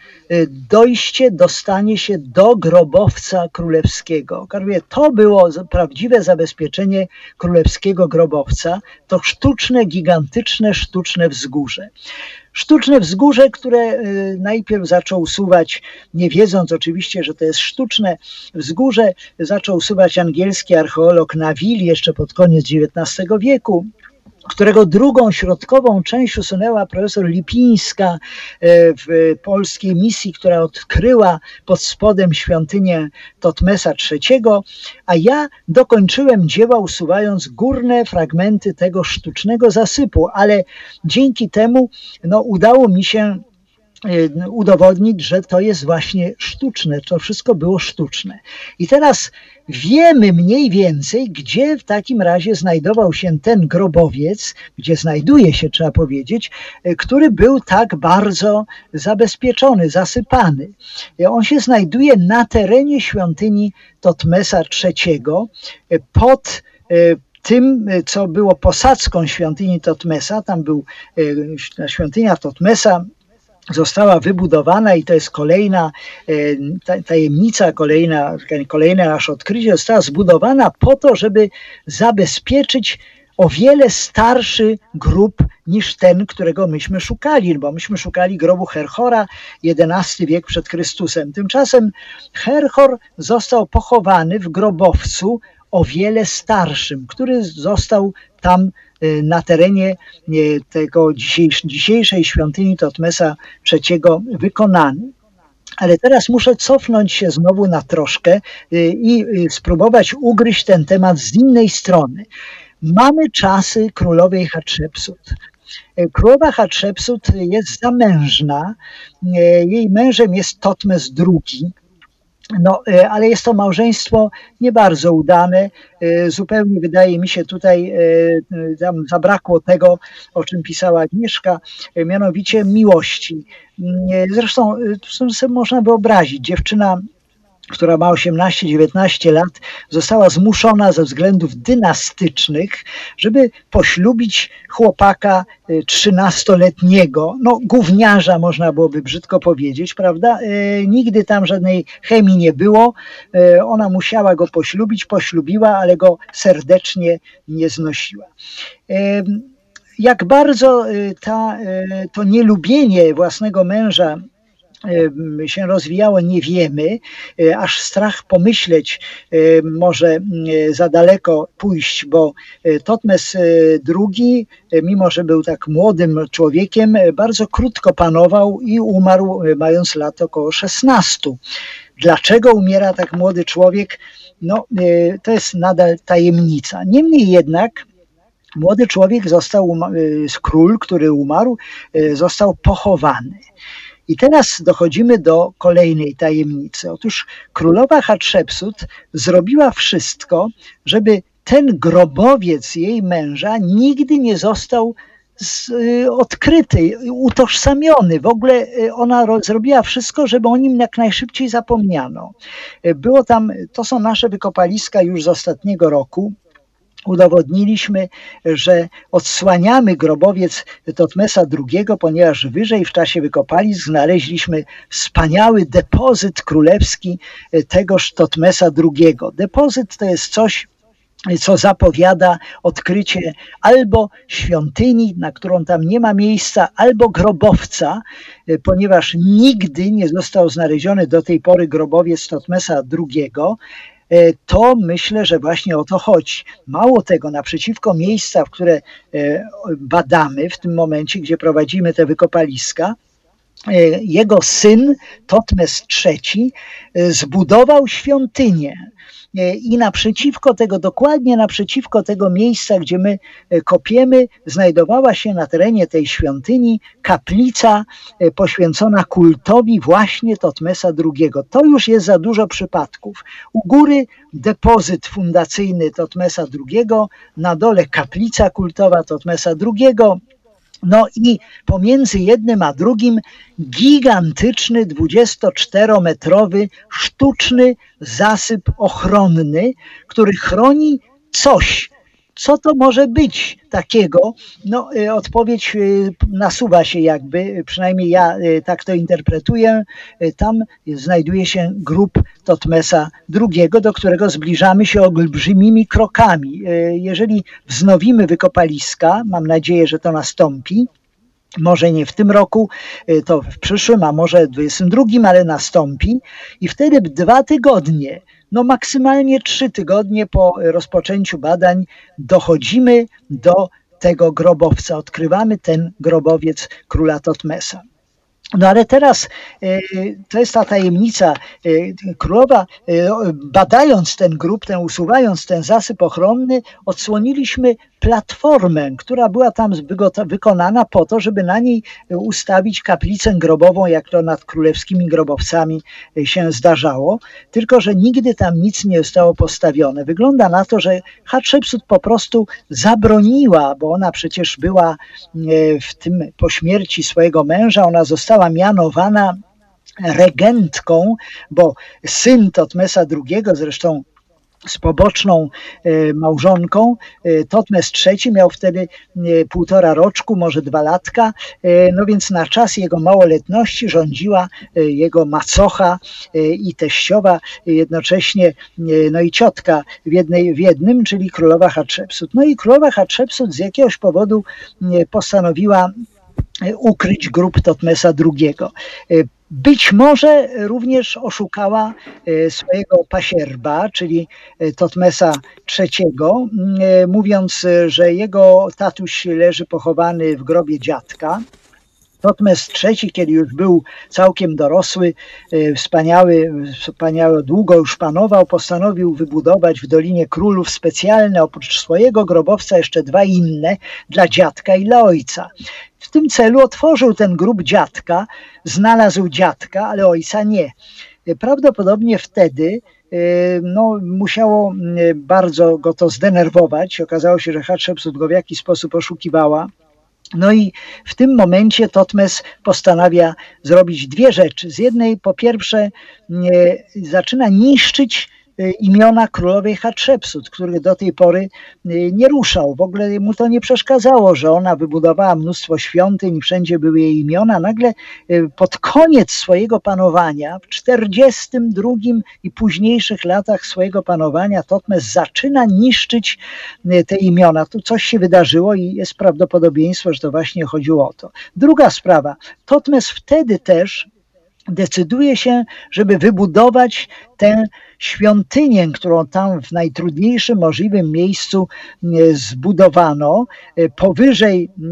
dojście, dostanie się do grobowca królewskiego. To było prawdziwe zabezpieczenie królewskiego grobowca, to sztuczne, gigantyczne, sztuczne wzgórze. Sztuczne wzgórze, które y, najpierw zaczął usuwać, nie wiedząc oczywiście, że to jest sztuczne wzgórze, zaczął usuwać angielski archeolog Nawil jeszcze pod koniec XIX wieku którego drugą środkową część usunęła profesor Lipińska e, w polskiej misji, która odkryła pod spodem świątynię Totmesa III, a ja dokończyłem dzieła usuwając górne fragmenty tego sztucznego zasypu, ale dzięki temu no, udało mi się udowodnić, że to jest właśnie sztuczne, to wszystko było sztuczne. I teraz wiemy mniej więcej, gdzie w takim razie znajdował się ten grobowiec, gdzie znajduje się, trzeba powiedzieć, e, który był tak bardzo zabezpieczony, zasypany. E, on się znajduje na terenie świątyni Totmesa III pod tym, co było posadzką świątyni Totmesa. Tam był świątynia Totmesa została wybudowana i to jest kolejna e, tajemnica, kolejna, kolejne nasze odkrycie, została zbudowana po to, żeby zabezpieczyć o wiele starszy grób niż ten, którego myśmy szukali, bo myśmy szukali grobu Herhora, XI wiek przed Chrystusem. Tymczasem Herhor został pochowany w grobowcu o wiele starszym, który został tam na terenie y, tego dzisiejszej świątyni Totmesa III wykonany. Ale teraz muszę cofnąć się znowu na troszkę y, i spróbować ugryźć ten temat z innej strony. Mamy czasy królowej Hatshepsut. Królowa Hatshepsut jest zamężna. Jej mężem jest Totmes II, no, e, ale jest to małżeństwo nie bardzo udane. E, zupełnie wydaje mi się tutaj e, tam zabrakło tego, o czym pisała Agnieszka, mianowicie miłości. Zresztą można wyobrazić, dziewczyna która ma 18-19 lat, została zmuszona ze względów dynastycznych, żeby poślubić chłopaka 13-letniego, y, no gówniarza można byłoby brzydko powiedzieć, prawda? Y, nigdy tam żadnej chemii nie było. Y, ona musiała go poślubić, poślubiła, ale go serdecznie nie znosiła jak bardzo ta, to nielubienie własnego męża się rozwijało, nie wiemy, e, aż strach pomyśleć e, może za daleko pójść, bo e, Totmes II, mimo że był tak młodym człowiekiem, bardzo krótko panował i umarł mając lat około 16. Dlaczego umiera tak młody człowiek? No, to jest nadal tajemnica. Niemniej jednak młody człowiek został, król, który umarł, został pochowany. I teraz dochodzimy do kolejnej tajemnicy. Otóż królowa Hatshepsut zrobiła wszystko, żeby ten grobowiec jej męża nigdy nie został z, y, odkryty, utożsamiony. W ogóle y, ona zrobiła wszystko, żeby o nim jak najszybciej zapomniano. Y, było tam, to są nasze wykopaliska już z ostatniego roku udowodniliśmy, że odsłaniamy grobowiec Totmesa II, ponieważ wyżej w czasie wykopalisk znaleźliśmy wspaniały depozyt królewski tegoż Totmesa II. Depozyt to jest coś, co zapowiada odkrycie albo świątyni, na którą tam nie ma miejsca, albo grobowca, ponieważ nigdy nie został znaleziony do tej pory grobowiec Totmesa II. E, to myślę, że właśnie o to chodzi. Mało tego, naprzeciwko miejsca, w które e, badamy w tym momencie, gdzie prowadzimy te wykopaliska, e, jego syn, Totmes III, zbudował świątynię i naprzeciwko tego, dokładnie naprzeciwko tego miejsca, gdzie my e, kopiemy, znajdowała się na terenie tej świątyni kaplica e, poświęcona kultowi właśnie Totmesa II. To już jest za dużo przypadków. U góry depozyt fundacyjny Totmesa II, na dole kaplica kultowa Totmesa II, no i pomiędzy jednym a drugim gigantyczny 24-metrowy sztuczny zasyp ochronny, który chroni coś, co to może być takiego? No, y, odpowiedź y, nasuwa się jakby, przynajmniej ja y, tak to interpretuję. Tam znajduje się grób Totmesa II, do którego zbliżamy się olbrzymimi krokami. Jeżeli wznowimy wykopaliska, mam nadzieję, że to nastąpi, może nie w tym roku, to w przyszłym, a może w 2022, ale nastąpi. I wtedy dwa tygodnie no maksymalnie trzy tygodnie po rozpoczęciu badań dochodzimy do tego grobowca, odkrywamy ten grobowiec króla Totmesa. No ale teraz e, to jest ta tajemnica. E, królowa, badając ten grób, ten, usuwając ten zasyp ochronny, odsłoniliśmy platformę, która była tam wykonana po to, żeby na niej ustawić kaplicę grobową, jak to nad królewskimi grobowcami się zdarzało, tylko że nigdy tam nic nie zostało postawione. Wygląda na to, że Hatshepsut po prostu zabroniła, bo ona przecież była e, w tym po śmierci swojego męża, ona została mianowana regentką, bo syn Totmesa II, zresztą z poboczną e, małżonką. E, Totmes III miał wtedy e, półtora roczku, może dwa latka, no więc na czas jego małoletności rządziła jego macocha i teściowa, jednocześnie no i ciotka w, jednej, w jednym, czyli królowa Hatshepsut. No i królowa Hatshepsut z jakiegoś powodu postanowiła ukryć grób Totmesa II. Być może również oszukała e, swojego pasierba, czyli e, Totmesa III, e, mówiąc, że jego tatuś leży pochowany w grobie dziadka. Totmes III, kiedy już był całkiem dorosły, wspaniały, wspaniały, długo już panował, postanowił wybudować w Dolinie Królów specjalne, oprócz swojego grobowca, jeszcze dwa inne dla dziadka i dla ojca. W tym celu otworzył ten grób dziadka, znalazł dziadka, ale ojca nie. Prawdopodobnie wtedy e, no, musiało e, bardzo go to zdenerwować. Okazało się, że Hatshepsut go w jakiś sposób oszukiwała. No i w tym momencie Totmes postanawia zrobić dwie rzeczy. Z jednej, po pierwsze, zaczyna niszczyć imiona królowej Hatshepsut, który do tej pory y, nie ruszał. W ogóle mu to nie przeszkadzało, że ona wybudowała mnóstwo świątyń, wszędzie były jej imiona. Nagle y, pod koniec swojego panowania, w 42 i późniejszych latach swojego panowania, Totmes zaczyna niszczyć te imiona. Tu coś się wydarzyło i jest prawdopodobieństwo, że to właśnie chodziło o to. Druga sprawa. Totmes wtedy też decyduje się, żeby wybudować tę świątynię, którą tam w najtrudniejszym możliwym miejscu e, zbudowano, e, powyżej e,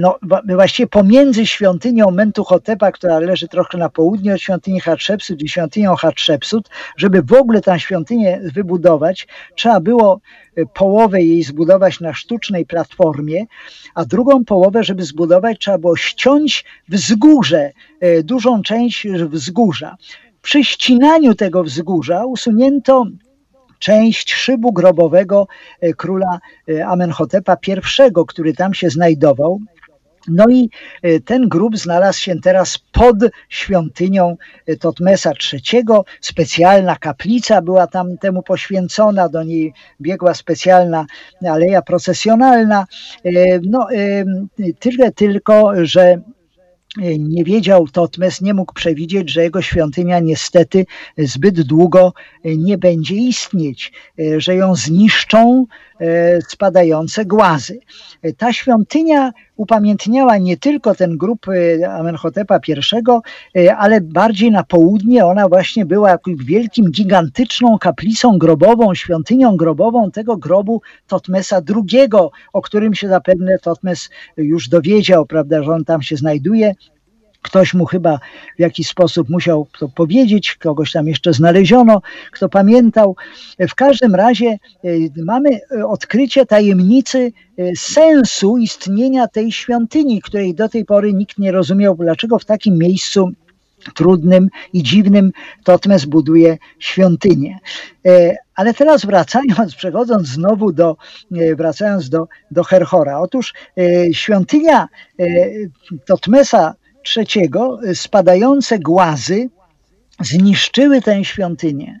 no, właściwie pomiędzy świątynią Mentuhotepa, która leży trochę na południe od świątyni Hatshepsut i świątynią Hatshepsut, żeby w ogóle tę świątynię wybudować, trzeba było połowę jej zbudować na sztucznej platformie, a drugą połowę, żeby zbudować, trzeba było ściąć wzgórze, dużą część wzgórza. Przy ścinaniu tego wzgórza usunięto część szybu grobowego e, króla e, Amenhotepa I, który tam się znajdował. No i e, ten grób znalazł się teraz pod świątynią Totmesa III. Specjalna kaplica była tam temu poświęcona, do niej biegła specjalna aleja procesjonalna. No, tyle tylko, że nie wiedział Totmes, nie mógł przewidzieć, że jego świątynia niestety zbyt długo nie będzie istnieć, że ją zniszczą e, spadające głazy. Ta świątynia upamiętniała nie tylko ten grób e, Amenhotepa I, e, ale bardziej na południe ona właśnie była jakąś wielkim, gigantyczną kaplicą grobową, świątynią grobową tego grobu Totmesa II, o którym się zapewne Totmes już dowiedział, prawda, że on tam się znajduje. Ktoś mu chyba w jakiś sposób musiał to powiedzieć, kogoś tam jeszcze znaleziono, kto pamiętał. W każdym razie e, mamy odkrycie tajemnicy e, sensu istnienia tej świątyni, której do tej pory nikt nie rozumiał, dlaczego w takim miejscu trudnym i dziwnym Totmes buduje świątynię. E, ale teraz wracając, przechodząc znowu do, wracając do, do Herhora. Otóż świątynia Totmesa trzeciego spadające głazy zniszczyły tę świątynię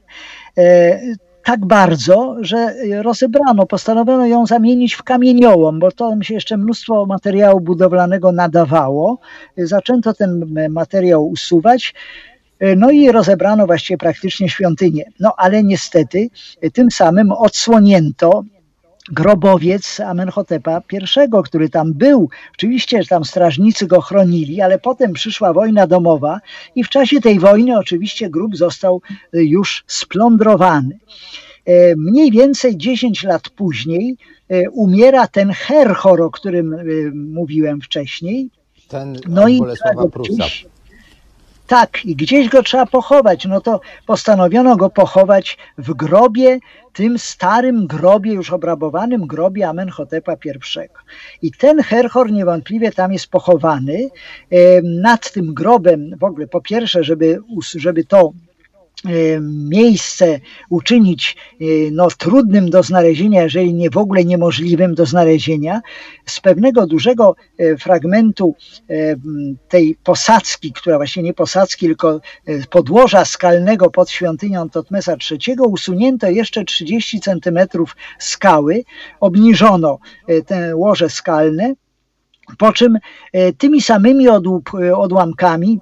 e, tak bardzo, że rozebrano, postanowiono ją zamienić w kamieniołom, bo to mi się jeszcze mnóstwo materiału budowlanego nadawało. Zaczęto ten materiał usuwać. E, no i rozebrano właściwie praktycznie świątynię. No ale niestety tym samym odsłonięto grobowiec Amenhotepa I, który tam był. Oczywiście tam strażnicy go chronili, ale potem przyszła wojna domowa i w czasie tej wojny oczywiście grób został już splądrowany. Mniej więcej 10 lat później umiera ten Herhor, o którym mówiłem wcześniej. Ten no i Prusa. Tak, i gdzieś go trzeba pochować. No to postanowiono go pochować w grobie, tym starym grobie, już obrabowanym grobie Amenhotepa I. I ten Herhor niewątpliwie tam jest pochowany. Nad tym grobem, w ogóle po pierwsze, żeby, żeby to E, miejsce uczynić e, no, trudnym do znalezienia, jeżeli nie w ogóle niemożliwym do znalezienia, z pewnego dużego e, fragmentu tej posadzki, która właśnie nie posadzki, tylko podłoża skalnego pod świątynią Totmesa III, usunięto jeszcze 30 centymetrów skały, obniżono te łoże skalne, po czym tymi samymi odłamkami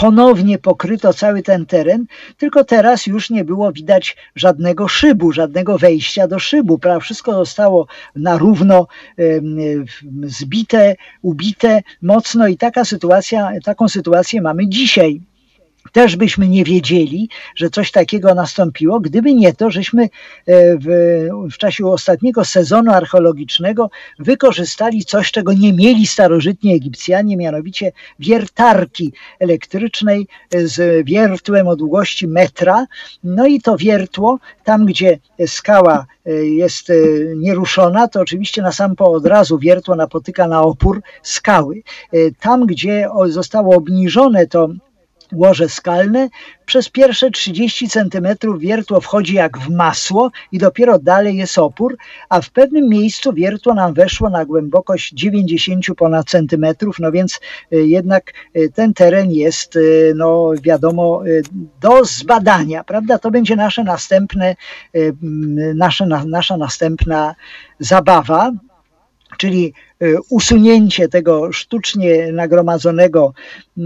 ponownie pokryto cały ten teren, tylko teraz już nie było widać żadnego szybu, żadnego wejścia do szybu. Prawda? Wszystko zostało na równo zbite, ubite mocno i taka sytuacja, taką sytuację mamy dzisiaj też byśmy nie wiedzieli, że coś takiego nastąpiło, gdyby nie to, żeśmy e, w, w czasie ostatniego sezonu archeologicznego wykorzystali coś, czego nie mieli starożytni Egipcjanie, mianowicie wiertarki elektrycznej z wiertłem o długości metra. No i to wiertło, tam gdzie skała e, jest e, nieruszona, to oczywiście na sam po od razu wiertło napotyka na opór skały. Tam, gdzie zostało obniżone to łoże skalne. Przez pierwsze 30 centymetrów wiertło wchodzi jak w masło i dopiero dalej jest opór, a w pewnym miejscu wiertło nam weszło na głębokość 90 ponad centymetrów, no więc y, jednak y, ten teren jest, y, no wiadomo, do zbadania, prawda? To będzie nasze następne, nasze, nasza następna zabawa, czyli e, usunięcie tego sztucznie nagromadzonego e,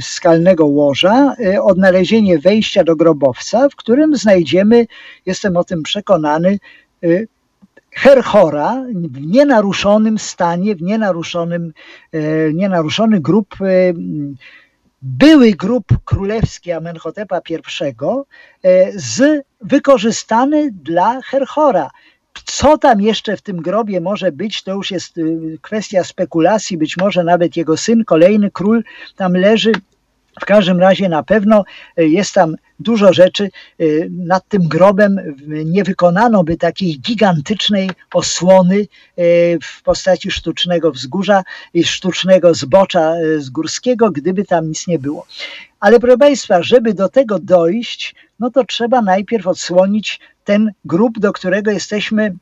skalnego łoża, odnalezienie wejścia do grobowca, w którym znajdziemy, jestem o tym przekonany, Herhora w nienaruszonym stanie, w nienaruszonym, nienaruszony grób, były grób królewski Amenhotepa I z, wykorzystany dla Herhora. Co tam jeszcze w tym grobie może być, to już jest y, kwestia spekulacji. Być może nawet jego syn, kolejny król, tam leży. W każdym razie na pewno y, jest tam dużo rzeczy. Y, nad tym grobem nie wykonano by takiej gigantycznej osłony w postaci sztucznego wzgórza i sztucznego zbocza z górskiego, gdyby tam nic nie było. Ale proszę Państwa, żeby do tego dojść, no to trzeba najpierw odsłonić ten grób, do którego jesteśmy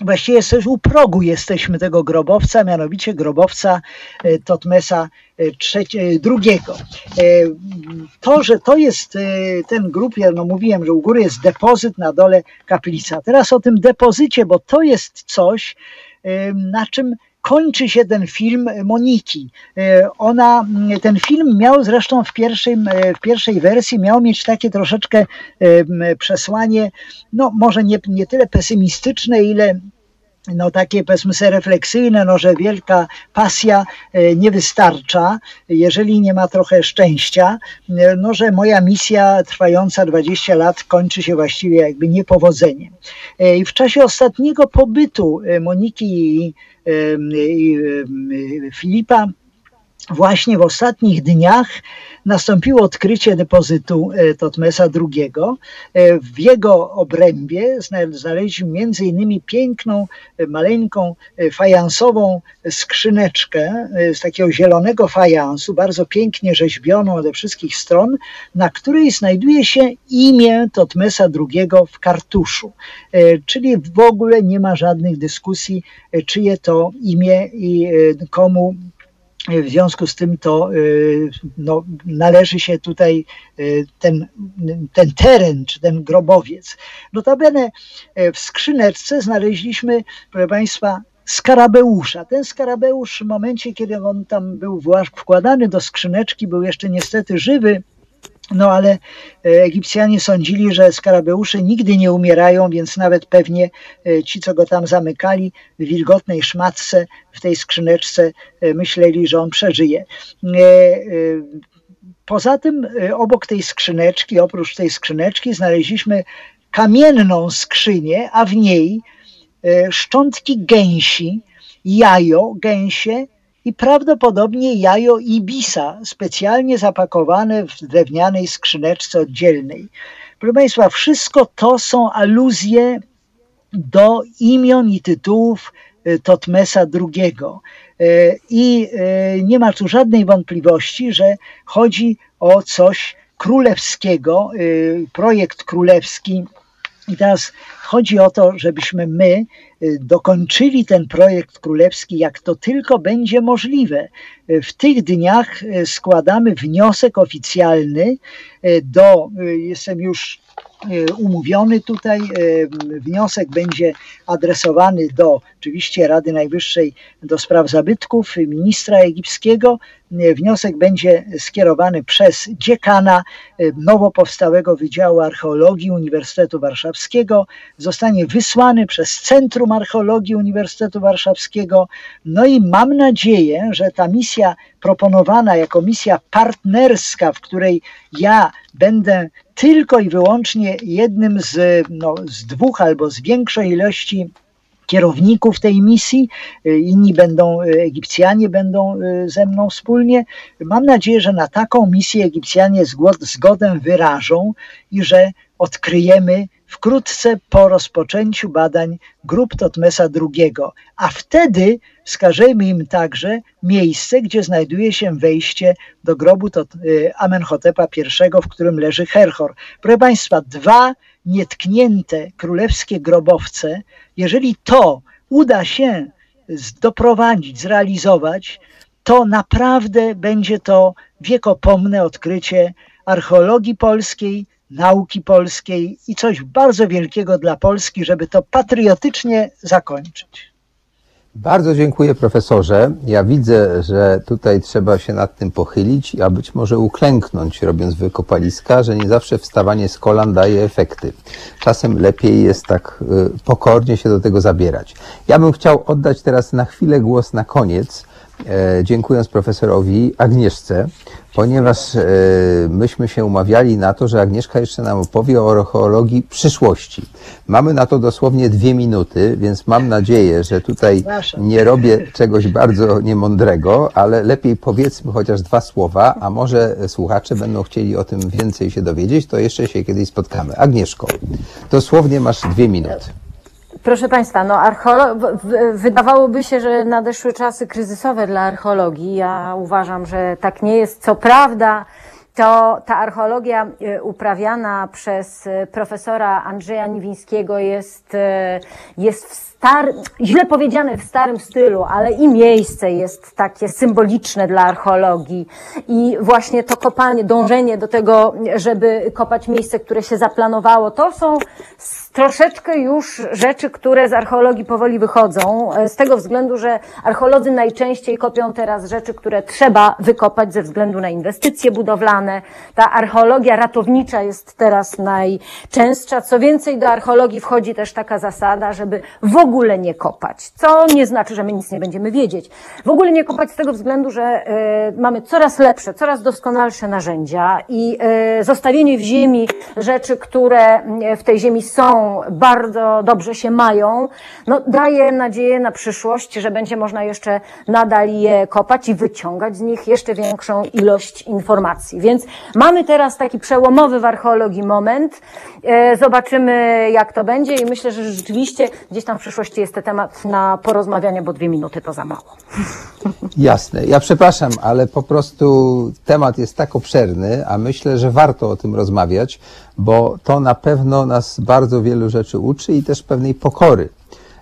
Właściwie jesteśmy u progu jesteśmy tego grobowca, mianowicie grobowca e, Totmesa II. E, to, że to jest ten grób, ja no mówiłem, że u góry jest depozyt, na dole kaplica. Teraz o tym depozycie, bo to jest coś, na czym kończy się ten film Moniki. E, ona, ten film miał zresztą w pierwszej, w pierwszej wersji, miał mieć takie troszeczkę e, przesłanie, no może nie, nie tyle pesymistyczne, ile no takie powiedzmy sobie refleksyjne, no że wielka pasja e, nie wystarcza, jeżeli nie ma trochę szczęścia, no że moja misja trwająca 20 lat kończy się właściwie jakby niepowodzeniem. I w czasie ostatniego pobytu Moniki Filipa. Właśnie w ostatnich dniach nastąpiło odkrycie depozytu e, Totmesa II. E, w jego obrębie znaleźliśmy między innymi piękną, e, maleńką, fajansową skrzyneczkę z takiego zielonego fajansu, bardzo pięknie rzeźbioną ze wszystkich stron, na której znajduje się imię Totmesa II w kartuszu. Czyli w ogóle nie ma żadnych dyskusji, czyje to imię i komu w związku z tym to y, no, należy się tutaj y, ten, ten teren, czy ten grobowiec. Notabene y, w skrzyneczce znaleźliśmy, proszę Państwa, skarabeusza. Ten skarabeusz w momencie, kiedy on tam był wkładany do skrzyneczki, był jeszcze niestety żywy, No ale e, Egipcjanie sądzili, że skarabeusze nigdy nie umierają, więc nawet pewnie e, ci, co go tam zamykali w wilgotnej szmatce, w tej skrzyneczce, e, myśleli, że on przeżyje. Poza tym, obok tej skrzyneczki, oprócz tej skrzyneczki, znaleźliśmy kamienną skrzynię, a w niej szczątki gęsi, jajo gęsie i prawdopodobnie jajo ibisa, specjalnie zapakowane w drewnianej skrzyneczce oddzielnej. Proszę Państwa, wszystko to są aluzje do imion i tytułów e, Totmesa II. E, I e, nie ma tu żadnej wątpliwości, że chodzi o coś królewskiego, projekt królewski. I teraz chodzi o to, żebyśmy my Y, dokończyli ten projekt królewski, jak to tylko będzie możliwe. Y, w tych dniach y, składamy wniosek oficjalny do, jestem już umówiony tutaj. Wniosek będzie adresowany do oczywiście Rady Najwyższej do spraw zabytków, ministra egipskiego. Wniosek będzie skierowany przez dziekana nowo powstałego Wydziału Archeologii Uniwersytetu Warszawskiego. Zostanie wysłany przez Centrum Archeologii Uniwersytetu Warszawskiego. No i mam nadzieję, że ta misja proponowana jako misja partnerska, w której ja będę tylko i wyłącznie jednym z, no, z dwóch albo z większej ilości kierowników tej misji, inni będą, Egipcjanie będą ze mną wspólnie. Mam nadzieję, że na taką misję Egipcjanie zgodę wyrażą i że odkryjemy wkrótce po rozpoczęciu badań grup Totmesa II, a wtedy wskażemy im także miejsce, gdzie znajduje się wejście do grobu y, Amenhotepa I, w którym leży Herhor. Proszę Państwa, dwa nietknięte królewskie grobowce, jeżeli to uda się doprowadzić, zrealizować, to naprawdę będzie to wiekopomne odkrycie archeologii polskiej, nauki polskiej i coś bardzo wielkiego dla Polski, żeby to patriotycznie zakończyć. Bardzo dziękuję profesorze. Ja widzę, że tutaj trzeba się nad tym pochylić, a być może uklęknąć, robiąc wykopaliska, że nie zawsze wstawanie z kolan daje efekty. Czasem lepiej jest tak y, pokornie się do tego zabierać. Ja bym chciał oddać teraz na chwilę głos na koniec, e, dziękując profesorowi Agnieszce, ponieważ e, myśmy się umawiali na to, że Agnieszka jeszcze nam opowie o archeologii przyszłości. Mamy na to dosłownie dwie minuty, więc mam nadzieję, że tutaj nie robię czegoś bardzo niemądrego, ale lepiej powiedzmy chociaż dwa słowa, a może słuchacze będą chcieli o tym więcej się dowiedzieć, to jeszcze się kiedyś spotkamy. Agnieszko, dosłownie masz dwie minuty. Proszę Państwa, no archeolo- wydawałoby się, że nadeszły czasy kryzysowe dla archeologii. Ja uważam, że tak nie jest. Co prawda, to ta archeologia e, uprawiana przez e, profesora Andrzeja Niwińskiego jest, e, jest w star, źle powiedziane w starym stylu, ale i miejsce jest takie symboliczne dla archeologii i właśnie to kopanie, dążenie do tego, żeby kopać miejsce, które się zaplanowało, to są troszeczkę już rzeczy, które z archeologii powoli wychodzą, z tego względu, że archeolodzy najczęściej kopią teraz rzeczy, które trzeba wykopać ze względu na inwestycje budowlane. Ta archeologia ratownicza jest teraz najczęstsza. Co więcej, do archeologii wchodzi też taka zasada, żeby w ogóle ogóle nie kopać, co nie znaczy, że my nic nie będziemy wiedzieć. W ogóle nie kopać z tego względu, że y, mamy coraz lepsze, coraz doskonalsze narzędzia i y, zostawienie w ziemi rzeczy, które w tej ziemi są, bardzo dobrze się mają, no, daje nadzieję na przyszłość, że będzie można jeszcze nadal je kopać i wyciągać z nich jeszcze większą ilość informacji. Więc mamy teraz taki przełomowy w archeologii moment. Y, zobaczymy, jak to będzie i myślę, że rzeczywiście gdzieś tam w przyszłości jest to temat na porozmawianie, bo dwie minuty to za mało. Jasne. Ja przepraszam, ale po prostu temat jest tak obszerny, a myślę, że warto o tym rozmawiać, bo to na pewno nas bardzo wielu rzeczy uczy i też pewnej pokory.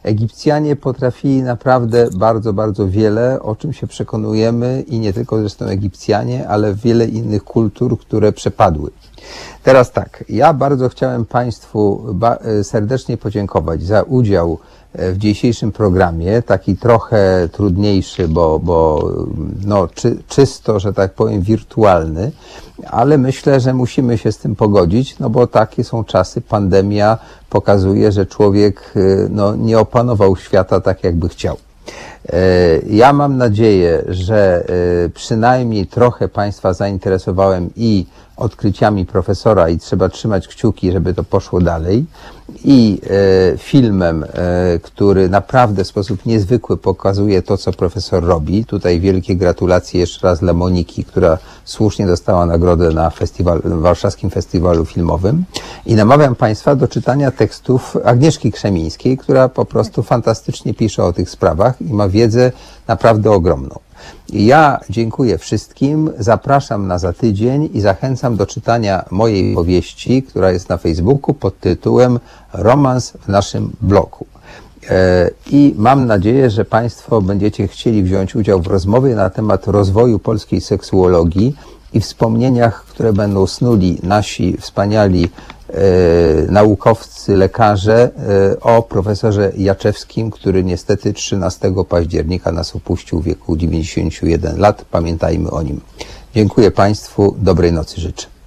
Egipcjanie potrafili naprawdę bardzo, bardzo wiele, o czym się przekonujemy i nie tylko zresztą Egipcjanie, ale wiele innych kultur, które przepadły. Teraz tak, ja bardzo chciałem Państwu serdecznie podziękować za udział w dzisiejszym programie, taki trochę trudniejszy, bo, bo no, czy, czysto, że tak powiem, wirtualny, ale myślę, że musimy się z tym pogodzić, no bo takie są czasy. Pandemia pokazuje, że człowiek no, nie opanował świata tak, jakby chciał. Ja mam nadzieję, że przynajmniej trochę Państwa zainteresowałem i odkryciami profesora i trzeba trzymać kciuki, żeby to poszło dalej. I e, filmem, e, który naprawdę w sposób niezwykły pokazuje to, co profesor robi. Tutaj wielkie gratulacje jeszcze raz dla Moniki, która słusznie dostała nagrodę na festiwal, Warszawskim Festiwalu Filmowym. I namawiam Państwa do czytania tekstów Agnieszki Krzemińskiej, która po prostu fantastycznie pisze o tych sprawach i ma wiedzę naprawdę ogromną. Ja dziękuję wszystkim, zapraszam na za tydzień i zachęcam do czytania mojej powieści, która jest na Facebooku pod tytułem Romans w naszym bloku. E, I mam nadzieję, że Państwo będziecie chcieli wziąć udział w rozmowie na temat rozwoju polskiej seksuologii i wspomnieniach, które będą snuli nasi wspaniali E, naukowcy, lekarze e, o profesorze Jaczewskim, który niestety 13 października nas opuścił w wieku 91 lat. Pamiętajmy o nim. Dziękuję Państwu, dobrej nocy życzę.